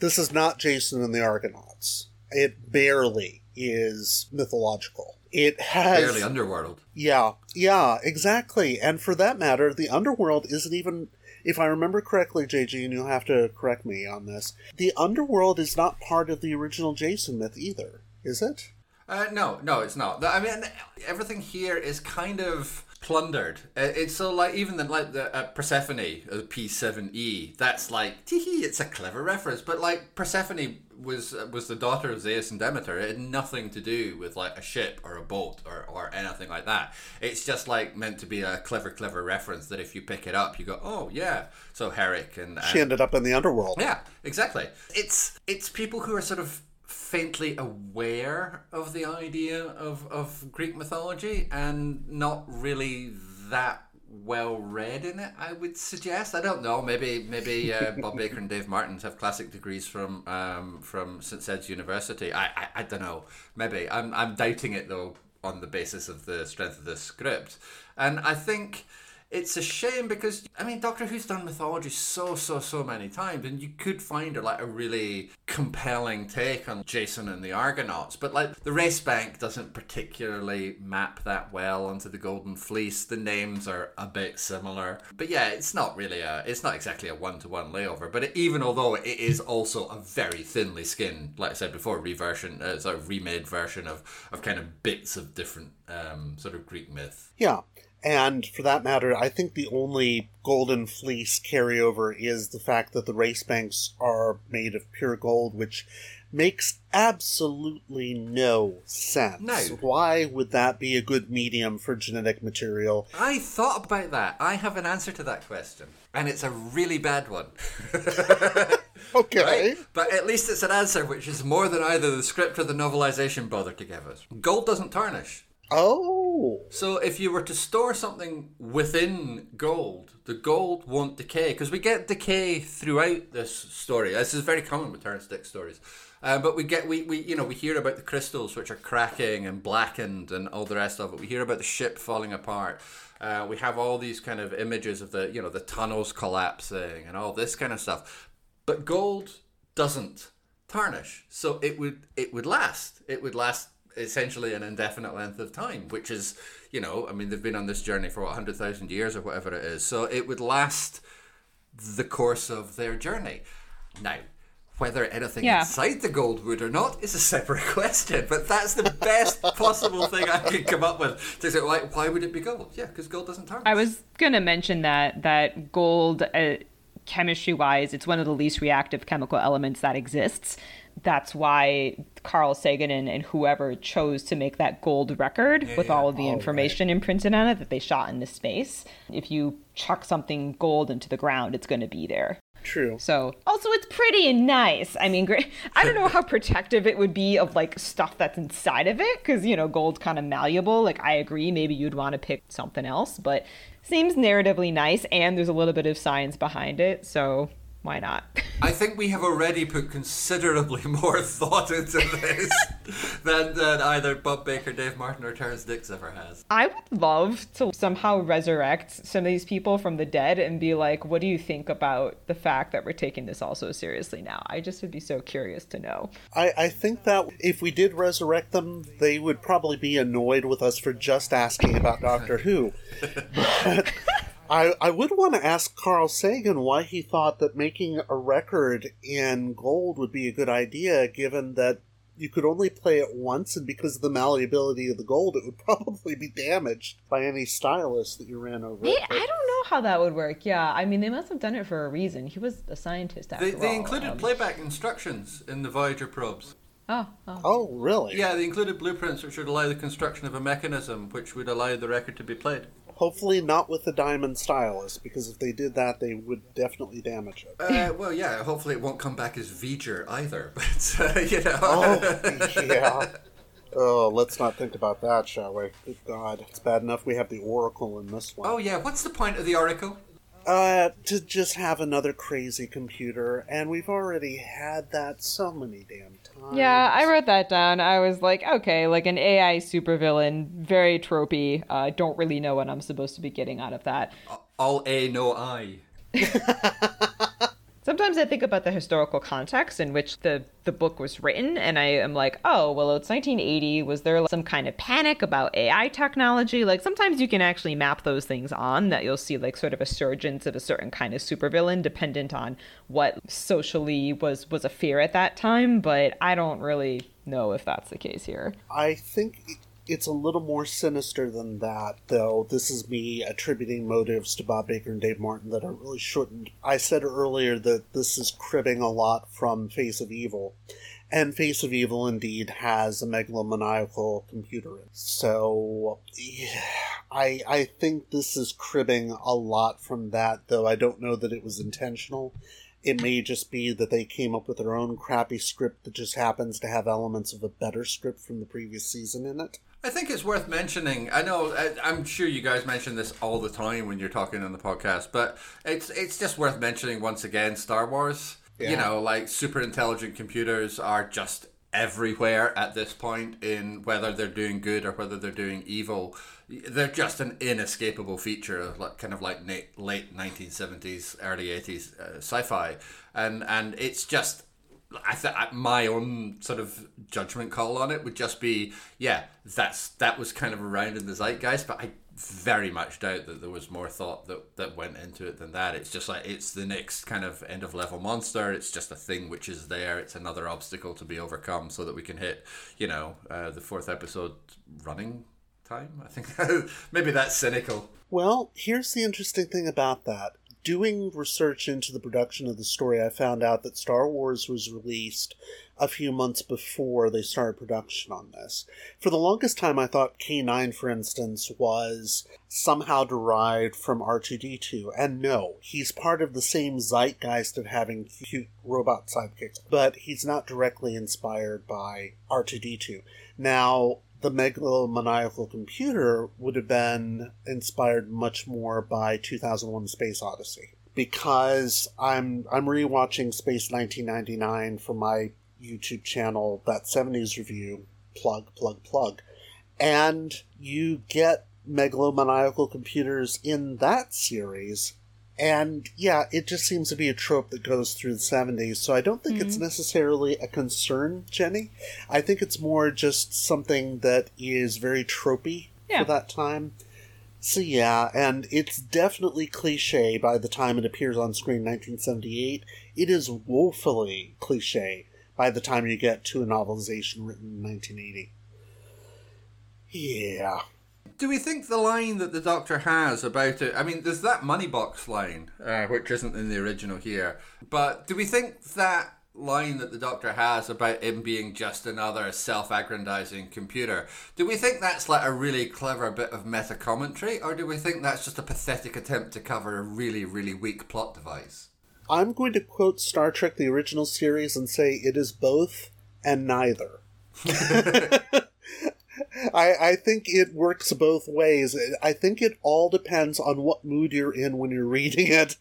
this is not Jason and the Argonauts. It barely is mythological. It has Barely Underworld. Yeah, yeah, exactly. And for that matter, the underworld isn't even if I remember correctly, JG, and you'll have to correct me on this, the underworld is not part of the original Jason myth either, is it? Uh, no, no, it's not. I mean, everything here is kind of plundered. Uh, It's so like even the like the uh, Persephone, uh, P seven E. That's like tee It's a clever reference, but like Persephone was uh, was the daughter of Zeus and Demeter. It had nothing to do with like a ship or a boat or or anything like that. It's just like meant to be a clever, clever reference that if you pick it up, you go, oh yeah. So Herrick and, and She ended up in the underworld. yeah, exactly. It's it's people who are sort of faintly aware of the idea of, of Greek mythology and not really that well read in it. I would suggest. I don't know. Maybe maybe uh, Bob Baker and Dave Martins have classic degrees from um, from St Ed's University. I, I I don't know. Maybe I'm I'm doubting it though on the basis of the strength of the script, and I think it's a shame because I mean Doctor Who's done mythology so so so many times, and you could find a, like a really compelling take on Jason and the Argonauts, but like the race bank doesn't particularly map that well onto the Golden Fleece. The names are a bit similar, but yeah, it's not really a it's not exactly a one to one layover. But it, even although it is also a very thinly skinned, like I said before, reversion, uh, sort of remade version of of kind of bits of different um, sort of Greek myth. Yeah. And for that matter, I think the only golden fleece carryover is the fact that the race banks are made of pure gold, which makes absolutely no sense. No. Why would that be a good medium for genetic material? I thought about that. I have an answer to that question, and it's a really bad one. Okay. But at least it's an answer which is more than either the script or the novelization bother to give us. Gold doesn't tarnish. Oh. So if you were to store something within gold, the gold won't decay because we get decay throughout this story. This is very common with Terrance Dicks stories. Uh, but we get we, we you know we hear about the crystals which are cracking and blackened and all the rest of it. We hear about the ship falling apart. Uh, we have all these kind of images of the you know the tunnels collapsing and all this kind of stuff. But gold doesn't tarnish, so it would it would last. It would last essentially an indefinite length of time, which is you know I mean they've been on this journey for what hundred thousand years or whatever it is. So it would last the course of their journey. Now, whether anything Yeah. inside the gold would or not is a separate question, but that's the best possible thing I could come up with. To say, why, why would it be gold? Yeah, because gold doesn't tarnish. I was gonna mention that that gold, uh, chemistry wise, it's one of the least reactive chemical elements that exists. That's why Carl Sagan and, and whoever chose to make that gold record with all of the oh, information imprinted on it that they shot in into space. If you chuck something gold into the ground, it's going to be there. True. So, also, it's pretty and nice. I mean, great. I don't know how protective it would be of like stuff that's inside of it because, you know, gold's kind of malleable. Like, I agree, maybe you'd want to pick something else, but seems narratively nice and there's a little bit of science behind it. So, why not? I think we have already put considerably more thought into this than, than either Bob Baker, Dave Martin, or Terrance Dicks ever has. I would love to somehow resurrect some of these people from the dead and be like, what do you think about the fact that we're taking this all so seriously now? I just would be so curious to know. I, I think that if we did resurrect them, they would probably be annoyed with us for just asking about Doctor Who. But I, I would want to ask Carl Sagan why he thought that making a record in gold would be a good idea, given that you could only play it once, and because of the malleability of the gold, it would probably be damaged by any stylus that you ran over They, it. I don't know how that would work. Yeah, I mean, they must have done it for a reason. He was a scientist after They, they all. included Um, playback instructions in the Voyager probes. Oh, oh. Oh, really? Yeah, they included blueprints which would allow the construction of a mechanism which would allow the record to be played. Hopefully not with the diamond stylus, because if they did that, they would definitely damage it. Uh, well, yeah, hopefully it won't come back as V'ger either, but, uh, you know. Oh, yeah. Oh, let's not think about that, shall we? Good God. It's bad enough we have the Oracle in this one. Oh, yeah, what's the point of the Oracle? Uh, to just have another crazy computer, and we've already had that so many damn times. Yeah, I wrote that down. I was like, okay, like an AI supervillain, very tropey. Uh, don't really know what I'm supposed to be getting out of that. All A, no I. Sometimes I think about the historical context in which the, the book was written, and I am like, oh, well, it's 1980. Was there some kind of panic about AI technology? Like, sometimes you can actually map those things on that you'll see, like, sort of a surgence of a certain kind of supervillain dependent on what socially was, was a fear at that time, but I don't really know if that's the case here. I think it's a little more sinister than that, though. This is me attributing motives to Bob Baker and Dave Martin that I really shouldn't. I said earlier that this is cribbing a lot from Face of Evil. And Face of Evil indeed has a megalomaniacal computer. So, yeah, I I think this is cribbing a lot from that, though I don't know that it was intentional. It may just be that they came up with their own crappy script that just happens to have elements of a better script from the previous season in it. I think it's worth mentioning. I know, I, I'm sure you guys mention this all the time when you're talking on the podcast, but it's it's just worth mentioning once again. Star Wars, you know, like super intelligent computers are just everywhere at this point. In whether they're doing good or whether they're doing evil, they're just an inescapable feature of like, kind of like late 1970s, early 80s uh, sci-fi, and and it's just I th- my own sort of judgment call on it would just be, yeah, that's that was kind of around in the zeitgeist, but I very much doubt that there was more thought that that went into it than that. It's just like it's the next kind of end of level monster. It's just a thing which is there. It's another obstacle to be overcome so that we can hit, you know, uh, the fourth episode running time. I think maybe that's cynical. Well, here's the interesting thing about that. Doing research into the production of the story, I found out that Star Wars was released a few months before they started production on this. For the longest time, I thought K9, for instance, was somehow derived from R2D2. And no, he's part of the same zeitgeist of having cute robot sidekicks, but he's not directly inspired by R2D2. Now, the megalomaniacal computer would have been inspired much more by 2001 Space Odyssey. Because I'm I'm rewatching Space 1999 for my YouTube channel that 70s review plug plug plug and you get megalomaniacal computers in that series and yeah, it just seems to be a trope that goes through the 70s. So I don't think it's mm-hmm. necessarily a concern, Jenny. I think it's more just something that is very tropey Yeah. for that time. So yeah, and it's definitely cliche by the time it appears on screen 1978. It is woefully cliche by the time you get to a novelization written in 1980. Yeah. Do we think the line that the Doctor has about it? I mean, there's that money box line, uh, which isn't in the original here. But do we think that line that the Doctor has about him being just another self-aggrandizing computer? Do we think that's like a really clever bit of meta commentary, or do we think that's just a pathetic attempt to cover a really, really weak plot device? I'm going to quote Star Trek the original series and say it is both and neither. I, I think it works both ways. I think it all depends on what mood you're in when you're reading it,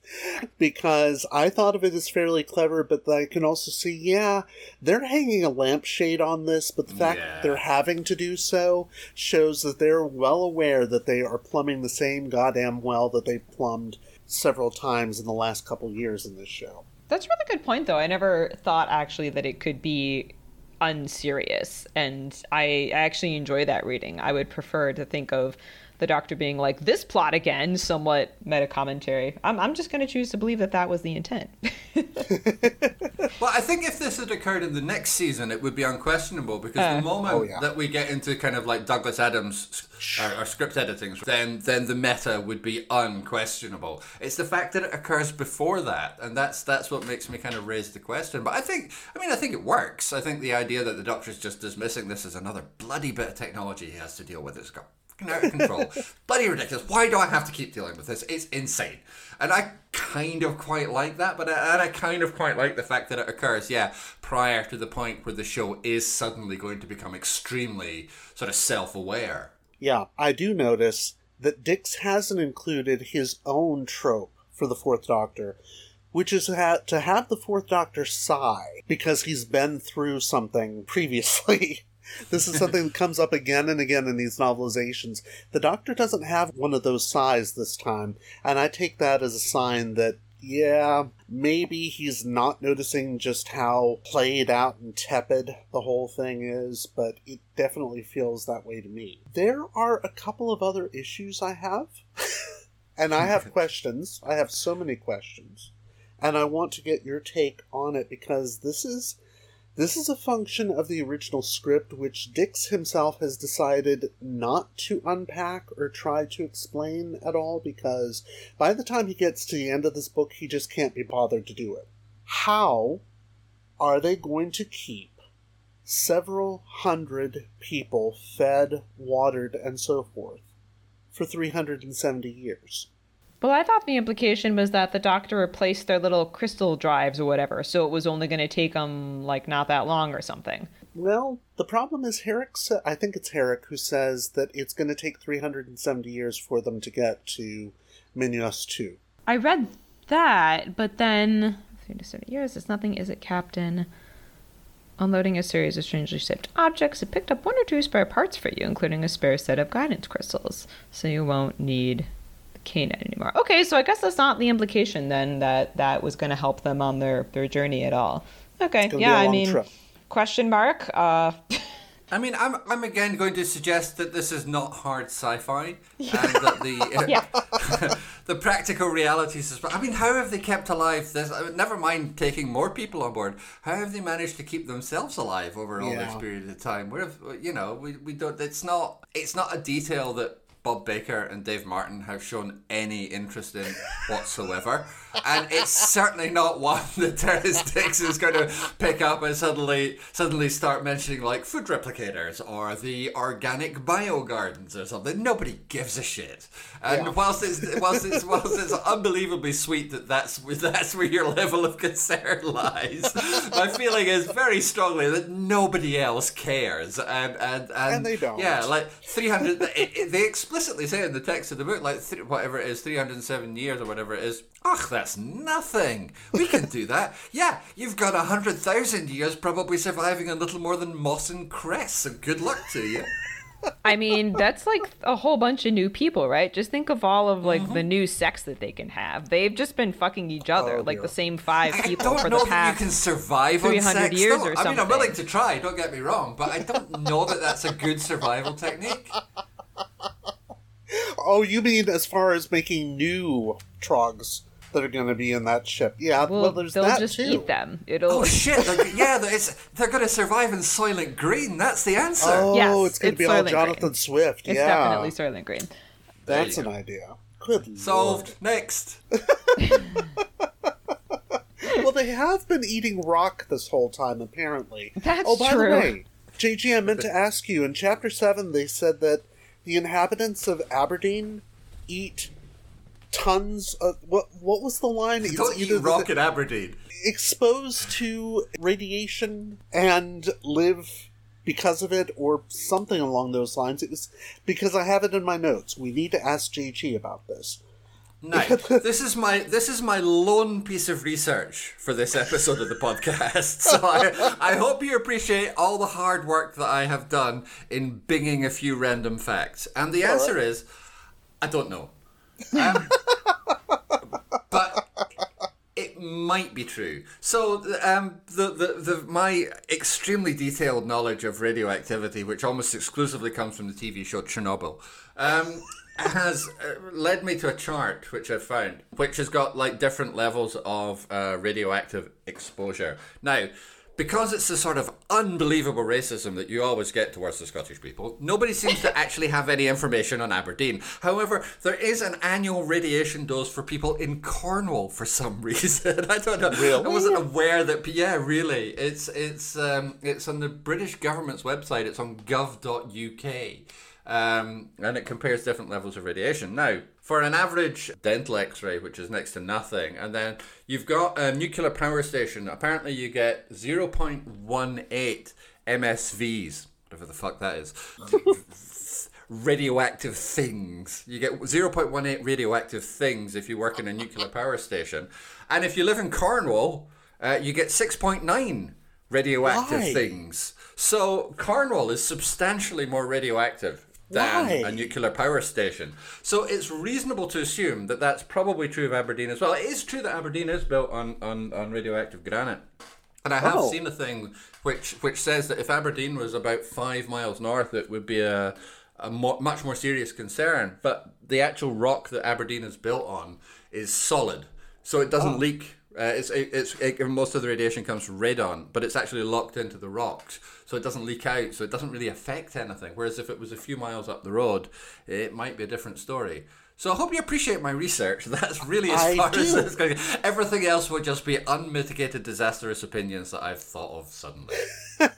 because I thought of it as fairly clever, but I can also see, yeah, they're hanging a lampshade on this, but the fact Yeah. they're having to do so shows that they're well aware that they are plumbing the same goddamn well that they plumbed several times in the last couple years in this show. That's a really good point, though. I never thought actually that it could be unserious, and I I actually enjoy that reading. I would prefer to think of the Doctor being like this plot again, somewhat meta commentary. I'm I'm just going to choose to believe that that was the intent. Well, I think if this had occurred in the next season, it would be unquestionable because Uh. the moment Oh, yeah. that we get into kind of like Douglas Adams or, or script editing, then then the meta would be unquestionable. It's the fact that it occurs before that, and that's that's what makes me kind of raise the question. But I think, I mean, I think it works. I think the idea that the Doctor's just dismissing this as another bloody bit of technology he has to deal with is got fucking out of control. Bloody ridiculous. Why do I have to keep dealing with this? It's insane. And I kind of quite like that, but I, and I kind of quite like the fact that it occurs, yeah, prior to the point where the show is suddenly going to become extremely sort of self aware. Yeah, I do notice that Dicks hasn't included his own trope for the Fourth Doctor, which is to have the Fourth Doctor sigh because he's been through something previously. this is something that comes up again and again in these novelizations. The Doctor doesn't have one of those sighs this time, and I take that as a sign that yeah, maybe he's not noticing just how played out and tepid the whole thing is, but it definitely feels that way to me. There are a couple of other issues I have, and I have questions. I have so many questions, and I want to get your take on it because this is this is a function of the original script which Dicks himself has decided not to unpack or try to explain at all because by the time he gets to the end of this book, he just can't be bothered to do it. How are they going to keep several hundred people fed, watered, and so forth for 370 years? Well, I thought the implication was that the doctor replaced their little crystal drives or whatever, so it was only going to take them like not that long or something. Well, the problem is Herrick. Sa- I think it's Herrick who says that it's going to take 370 years for them to get to Minyos 2. I read that, but then 370 years. It's nothing. Is it, Captain? Unloading a series of strangely shaped objects, it picked up one or two spare parts for you, including a spare set of guidance crystals, so you won't need the canine anymore. Okay, so I guess that's not the implication then that that was going to help them on their their journey at all. Okay, It's gonna be yeah, I mean, trip. question mark. Uh, I mean, I'm, I'm again going to suggest that this is not hard sci-fi, and that the Yeah. the practical realities. Is, I mean, how have they kept alive this? I mean, never mind taking more people on board. How have they managed to keep themselves alive over all this period of time? Where, have, you know, we, we don't. It's not. It's not a detail that Bob Baker and Dave Martin have shown any interest in whatsoever, and it's certainly not one that Terrance Dicks is going to pick up and suddenly suddenly start mentioning like food replicators or the organic bio gardens or something. Nobody gives a shit. And whilst it's whilst it's whilst it's unbelievably sweet that that's that's where your level of concern lies, my feeling is very strongly that nobody else cares, and and and, And they don't. Yeah, like three hundred. they explicitly say in the text of the book, like th- whatever it is, three hundred and seven years or whatever it is. Ugh, that's nothing. We can do that. Yeah, you've got a hundred thousand years probably surviving on little more than moss and cress. So good luck to you. I mean, that's like a whole bunch of new people, right? Just think of all of like the mm-hmm. new sex that they can have. They've just been fucking each other, Oh, like dear. the same five people I people don't for know the that you past. can survive on 300 sex. years though. or I mean, I'm willing to try. Don't get me wrong, but I don't know that that's a good survival technique. oh, you mean as far as making new trogs that are going to be in that ship? Yeah, well, well there's they'll that just too. eat them. It'll. Oh shit! They're, yeah, they're, it's, they're going to survive in Soylent Green. That's the answer. Oh, Yes, it's going to it's be all Jonathan Green. Swift. It's yeah, definitely Soylent Green. that's an go. idea. Good Solved. Lord. Next. well, they have been eating rock this whole time, apparently. That's oh, by true. the way, JG, I meant to ask you. In Chapter 7, they said that the inhabitants of Aberdeen eat tons of. What, what was the line? It's Don't eat rock the- in Aberdeen. exposed to radiation and live because of it, or something along those lines. It was because I have it in my notes. We need to ask JG about this. Now, this is my this is my lone piece of research for this episode of the podcast. So I, I hope you appreciate all the hard work that I have done in binging a few random facts. And the answer is, I don't know. Um, but it might be true. So um, the, the the my extremely detailed knowledge of radioactivity, which almost exclusively comes from the TV show Chernobyl, um, has uh, led me to a chart which I've found, which has got like different levels of uh, radioactive exposure. Now. Because it's the sort of unbelievable racism that you always get towards the Scottish people, nobody seems to actually have any information on Aberdeen. However, there is an annual radiation dose for people in Cornwall for some reason. I don't know. I wasn't aware that. Yeah, really. It's it's um, it's on the British government's website. It's on gov.uk. Um, and it compares different levels of radiation. Now, for an average dental x ray, which is next to nothing, and then you've got a nuclear power station, apparently you get 0.18 MSVs, whatever the fuck that is. radioactive things. You get 0.18 radioactive things if you work in a nuclear power station. And if you live in Cornwall, uh, you get 6.9 radioactive Why? things. So Cornwall is substantially more radioactive than Why? a nuclear power station. So it's reasonable to assume that that's probably true of Aberdeen as well. It is true that Aberdeen is built on, on, on radioactive granite. And I have Oh. seen a thing which which says that if Aberdeen was about five miles north, it would be a, a much more serious concern. But the actual rock that Aberdeen is built on is solid, so it doesn't oh. leak. Uh, it's it, it's it, most of the radiation comes from radon, but it's actually locked into the rocks, so it doesn't leak out. So it doesn't really affect anything. Whereas if it was a few miles up the road, it might be a different story. So I hope you appreciate my research. That's really as I far as do. it's going. Everything else would just be unmitigated, disastrous opinions that I've thought of suddenly.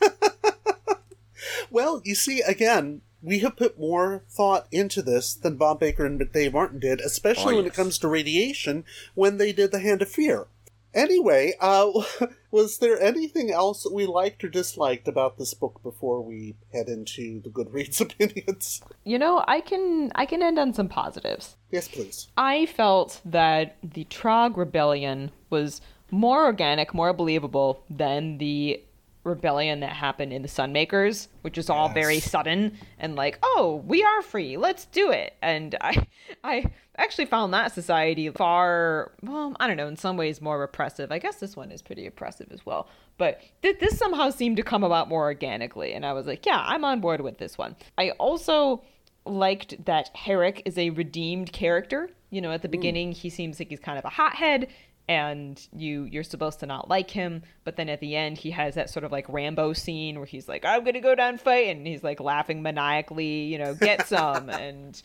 Well, you see, again, we have put more thought into this than Bob Baker and Dave Martin did, especially Oh, when it comes to radiation when they did The Hand of Fear. Anyway, uh, was there anything else that we liked or disliked about this book before we head into the Goodreads opinions? You know, I can I can end on some positives. Yes, please. I felt that the Trog rebellion was more organic, more believable than the rebellion that happened in the Sunmakers, which is all very sudden and like, oh, we are free, let's do it. And I, I actually found that society far, well, I don't know, in some ways more repressive. I guess this one is pretty oppressive as well. But th- this somehow seemed to come about more organically, and I was like, yeah, I'm on board with this one. I also liked that Herrick is a redeemed character. You know, at the hmm. beginning he seems like he's kind of a hothead and you you're supposed to not like him, but then at the end he has that sort of like Rambo scene where he's like, I'm gonna go down fight and he's like laughing maniacally, you know, get some and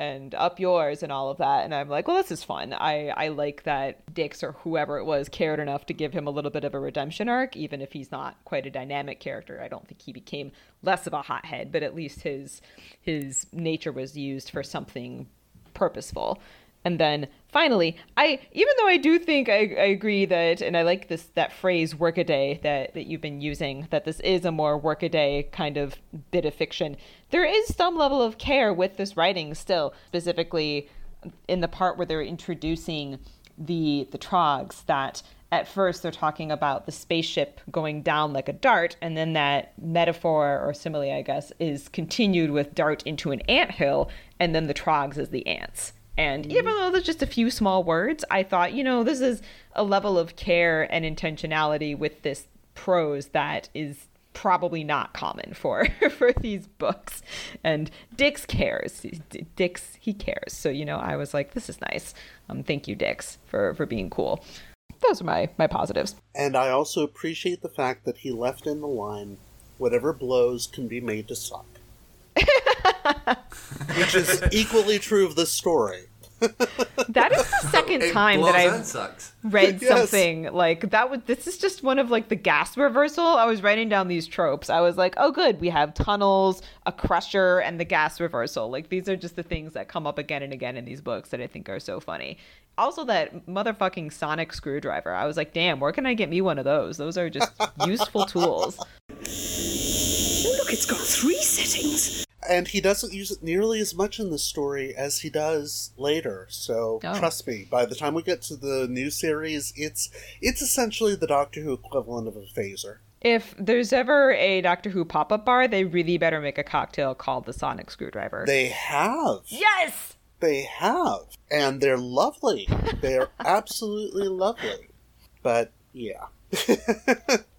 and up yours and all of that. And i'm like well this is fun. I i like that dicks or whoever it was cared enough to give him a little bit of a redemption arc even if he's not quite a dynamic character. I don't think he became less of a hothead but at least his his nature was used for something purposeful and then finally i even though i do think I, I agree that and i like this that phrase workaday that that you've been using that this is a more workaday kind of bit of fiction there is some level of care with this writing still specifically in the part where they're introducing the the trogs that at first they're talking about the spaceship going down like a dart and then that metaphor or simile i guess is continued with dart into an anthill and then the trogs as the ants and even though there's just a few small words, I thought, you know, this is a level of care and intentionality with this prose that is probably not common for for these books. And Dicks cares. Dicks he cares. So you know, I was like, this is nice. Um, thank you, Dicks, for for being cool. Those are my my positives. And I also appreciate the fact that he left in the line, "Whatever blows can be made to suck," which is equally true of this story. that is the second It time that I've sucks. read Yes. something like that. Was this is just one of like the gas reversal? I was writing down these tropes. I was like, oh, good, we have tunnels, a crusher, and the gas reversal. Like these are just the things that come up again and again in these books that I think are so funny. Also, that motherfucking sonic screwdriver. I was like, damn, where can I get me one of those? Those are just useful tools. Oh, look, it's got three settings. And he doesn't use it nearly as much in the story as he does later. So Oh. trust me, by the time we get to the new series, it's it's essentially the Doctor Who equivalent of a phaser. If there's ever a Doctor Who pop up bar, they really better make a cocktail called the sonic screwdriver. They have. yes! They have. And they're lovely. They're absolutely lovely. But yeah.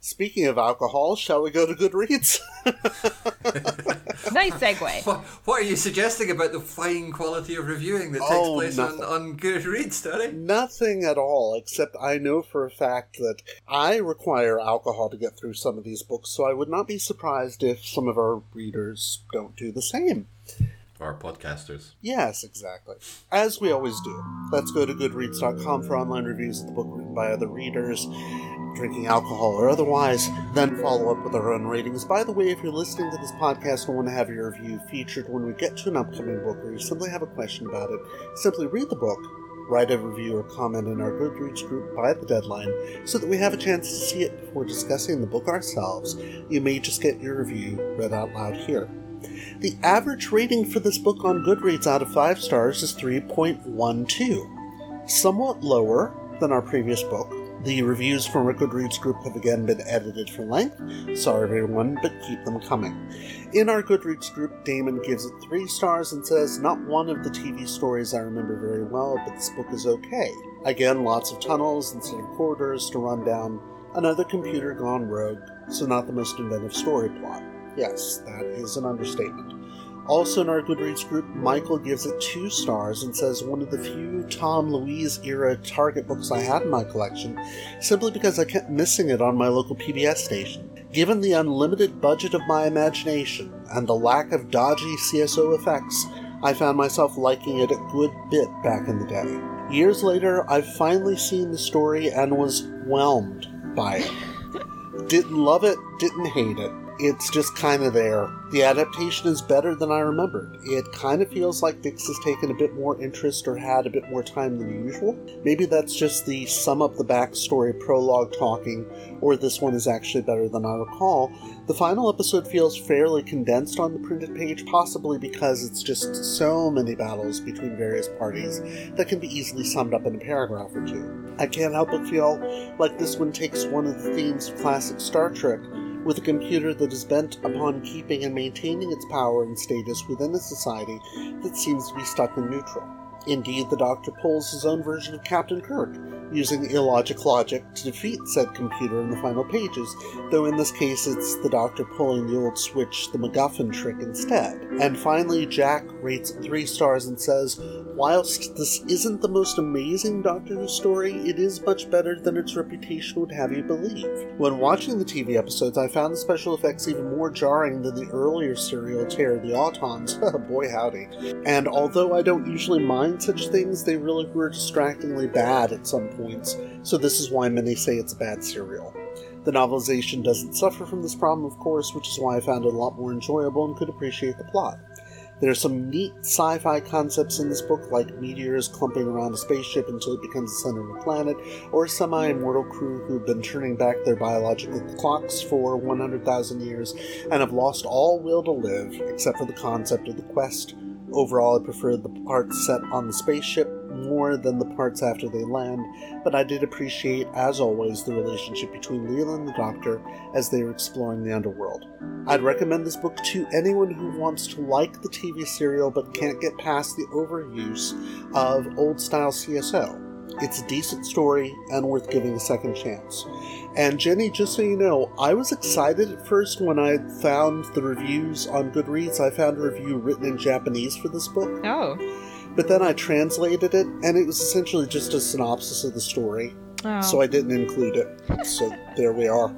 Speaking of alcohol, shall we go to Goodreads? nice segue. What, what are you suggesting about the fine quality of reviewing that takes Oh, place on, on Goodreads, Tony? Nothing at all, except I know for a fact that I require alcohol to get through some of these books, so I would not be surprised if some of our readers don't do the same. Our podcasters. Yes, exactly. As we always do, let's go to goodreads.com for online reviews of the book written by other readers, drinking alcohol or otherwise, then follow up with our own ratings. By the way, if you're listening to this podcast and want to have your review featured when we get to an upcoming book or you simply have a question about it, simply read the book, write a review or comment in our Goodreads group by the deadline so that we have a chance to see it before discussing the book ourselves. You may just get your review read out loud here. The average rating for this book on Goodreads out of 5 stars is 3.12, somewhat lower than our previous book. The reviews from our Goodreads group have again been edited for length. Sorry, everyone, but keep them coming. In our Goodreads group, Damon gives it 3 stars and says, Not one of the TV stories I remember very well, but this book is okay. Again, lots of tunnels instead of corridors to run down. Another computer gone rogue, so not the most inventive story plot. Yes, that is an understatement. Also in our Goodreads group, Michael gives it two stars and says one of the few Tom Louise era Target books I had in my collection, simply because I kept missing it on my local PBS station. Given the unlimited budget of my imagination and the lack of dodgy CSO effects, I found myself liking it a good bit back in the day. Years later, I've finally seen the story and was whelmed by it. Didn't love it, didn't hate it. It's just kind of there. The adaptation is better than I remembered. It kind of feels like Dicks has taken a bit more interest or had a bit more time than usual. Maybe that's just the sum up the backstory prologue talking, or this one is actually better than I recall. The final episode feels fairly condensed on the printed page, possibly because it's just so many battles between various parties that can be easily summed up in a paragraph or two. I can't help but feel like this one takes one of the themes of classic Star Trek with a computer that is bent upon keeping and maintaining its power and status within a society that seems to be stuck in neutral. Indeed, the Doctor pulls his own version of Captain Kirk, using illogic logic to defeat said computer in the final pages, though in this case it's the Doctor pulling the old switch, the MacGuffin trick instead. And finally, Jack rates three stars and says, Whilst this isn't the most amazing Doctor Who story, it is much better than its reputation would have you believe. When watching the TV episodes, I found the special effects even more jarring than the earlier serial Terror the Autons. Boy howdy. And although I don't usually mind such things, they really were distractingly bad at some points, so this is why many say it's a bad serial. The novelization doesn't suffer from this problem, of course, which is why I found it a lot more enjoyable and could appreciate the plot. There are some neat sci fi concepts in this book, like meteors clumping around a spaceship until it becomes the center of a planet, or a semi immortal crew who've been turning back their biological clocks for 100,000 years and have lost all will to live, except for the concept of the quest. Overall, I preferred the parts set on the spaceship more than the parts after they land, but I did appreciate, as always, the relationship between Leela and the Doctor as they are exploring the underworld. I'd recommend this book to anyone who wants to like the TV serial but can't get past the overuse of old style CSO. It's a decent story and worth giving a second chance. And Jenny, just so you know, I was excited at first when I found the reviews on Goodreads. I found a review written in Japanese for this book. Oh. But then I translated it, and it was essentially just a synopsis of the story. Oh. So I didn't include it. So there we are.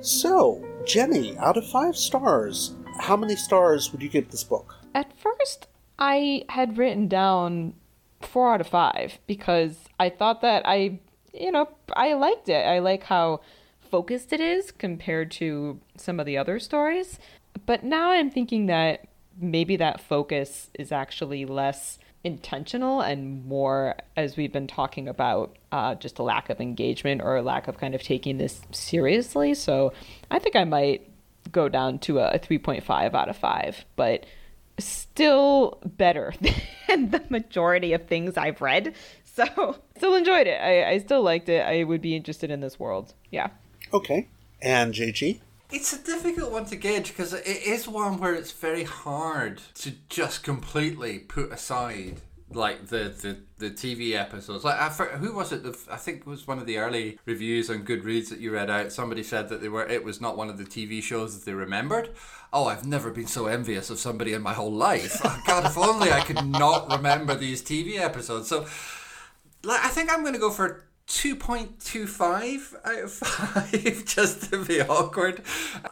So, Jenny, out of five stars, how many stars would you give this book? At first, I had written down four out of five because I thought that I, you know, I liked it. I like how focused it is compared to some of the other stories. But now I'm thinking that maybe that focus is actually less intentional and more, as we've been talking about, uh, just a lack of engagement or a lack of kind of taking this seriously. So I think I might go down to a, a 3.5 out of 5, but still better than the majority of things I've read. So still enjoyed it. I, I still liked it. I would be interested in this world. Yeah. Okay. And JG? It's a difficult one to gauge because it is one where it's very hard to just completely put aside like the, the, the TV episodes. Like I, who was it? The, I think it was one of the early reviews on Goodreads that you read out. Somebody said that they were it was not one of the TV shows that they remembered. Oh, I've never been so envious of somebody in my whole life. God, if only I could not remember these TV episodes. So, like, I think I'm to go for 2.25 out of 5 just to be awkward.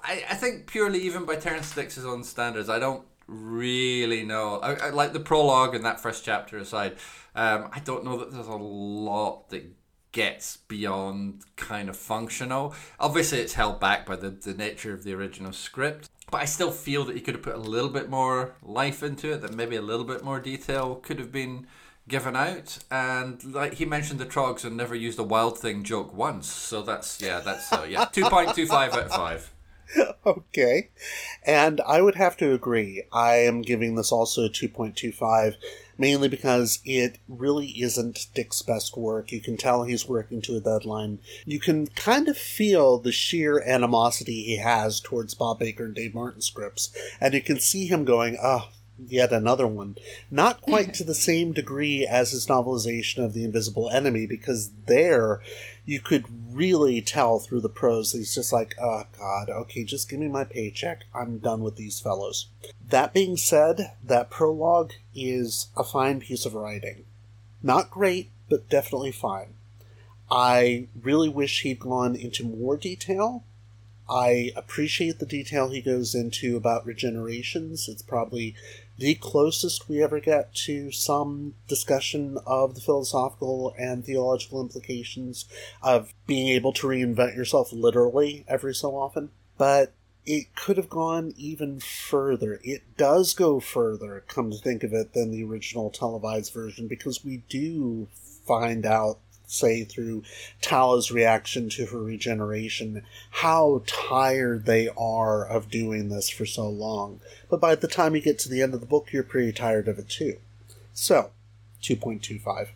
I, I think purely even by Terrance Dicks's own standards, I don't really know. I, I, like the prologue and that first chapter aside, um, I don't know that there's a lot that gets beyond kind of functional. Obviously, it's held back by the, the nature of the original script. But I still feel that he could have put a little bit more life into it, that maybe a little bit more detail could have been given out and like he mentioned the trogs and never used a wild thing joke once so that's yeah that's uh, yeah 2.25 out of 5 okay. And i would have to agree. I am giving this also a 2.25 mainly because it really isn't dicks' best work. You can tell he's working to a deadline. You can kind of feel the sheer animosity he has towards bob baker and dave martin scripts and you can see him going oh yet another one. Not quite to the same degree as his novelization of The Invisible Enemy, because there you could really tell through the prose that he's just like, oh god, okay, just give me my paycheck. I'm done with these fellows. That being said, that prologue is a fine piece of writing. Not great, but definitely fine. I really wish he'd gone into more detail. I appreciate the detail he goes into about regenerations. It's probably the closest we ever get to some discussion of the philosophical and theological implications of being able to reinvent yourself literally every so often. But it could have gone even further. It does go further, come to think of it, than the original televised version because we do find out say through Tala's reaction to her regeneration, how tired they are of doing this for so long. But by the time you get to the end of the book, you're pretty tired of it too. So, 2.25.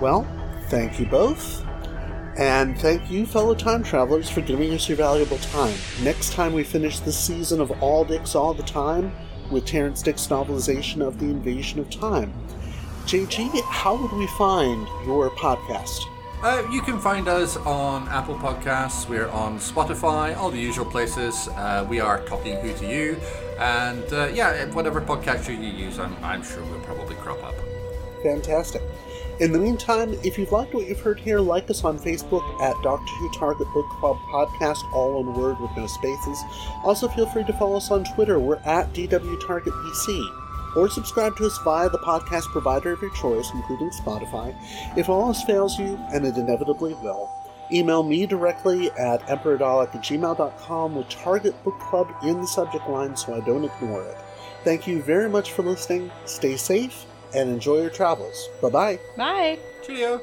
Well, thank you both. And thank you, fellow time travelers, for giving us your valuable time. Next time we finish this season of All Dicks All the Time with Terrance Dicks' novelization of The Invasion of Time. JG, how would we find your podcast? Uh, you can find us on Apple Podcasts, we're on Spotify, all the usual places. Uh, we are Talking Who to You, and uh, yeah, whatever podcatcher you use, I'm, I'm sure we'll probably crop up. Fantastic. In the meantime, if you've liked what you've heard here, like us on Facebook at Doctor Who Target Book Club Podcast, all one word with no spaces. Also, feel free to follow us on Twitter. We're at DW Target BC or subscribe to us via the podcast provider of your choice, including Spotify. If all else fails you, and it inevitably will, email me directly at emperordalek at gmail.com with Target Book Club in the subject line so I don't ignore it. Thank you very much for listening. Stay safe and enjoy your travels. Bye-bye. Bye. Cheerio.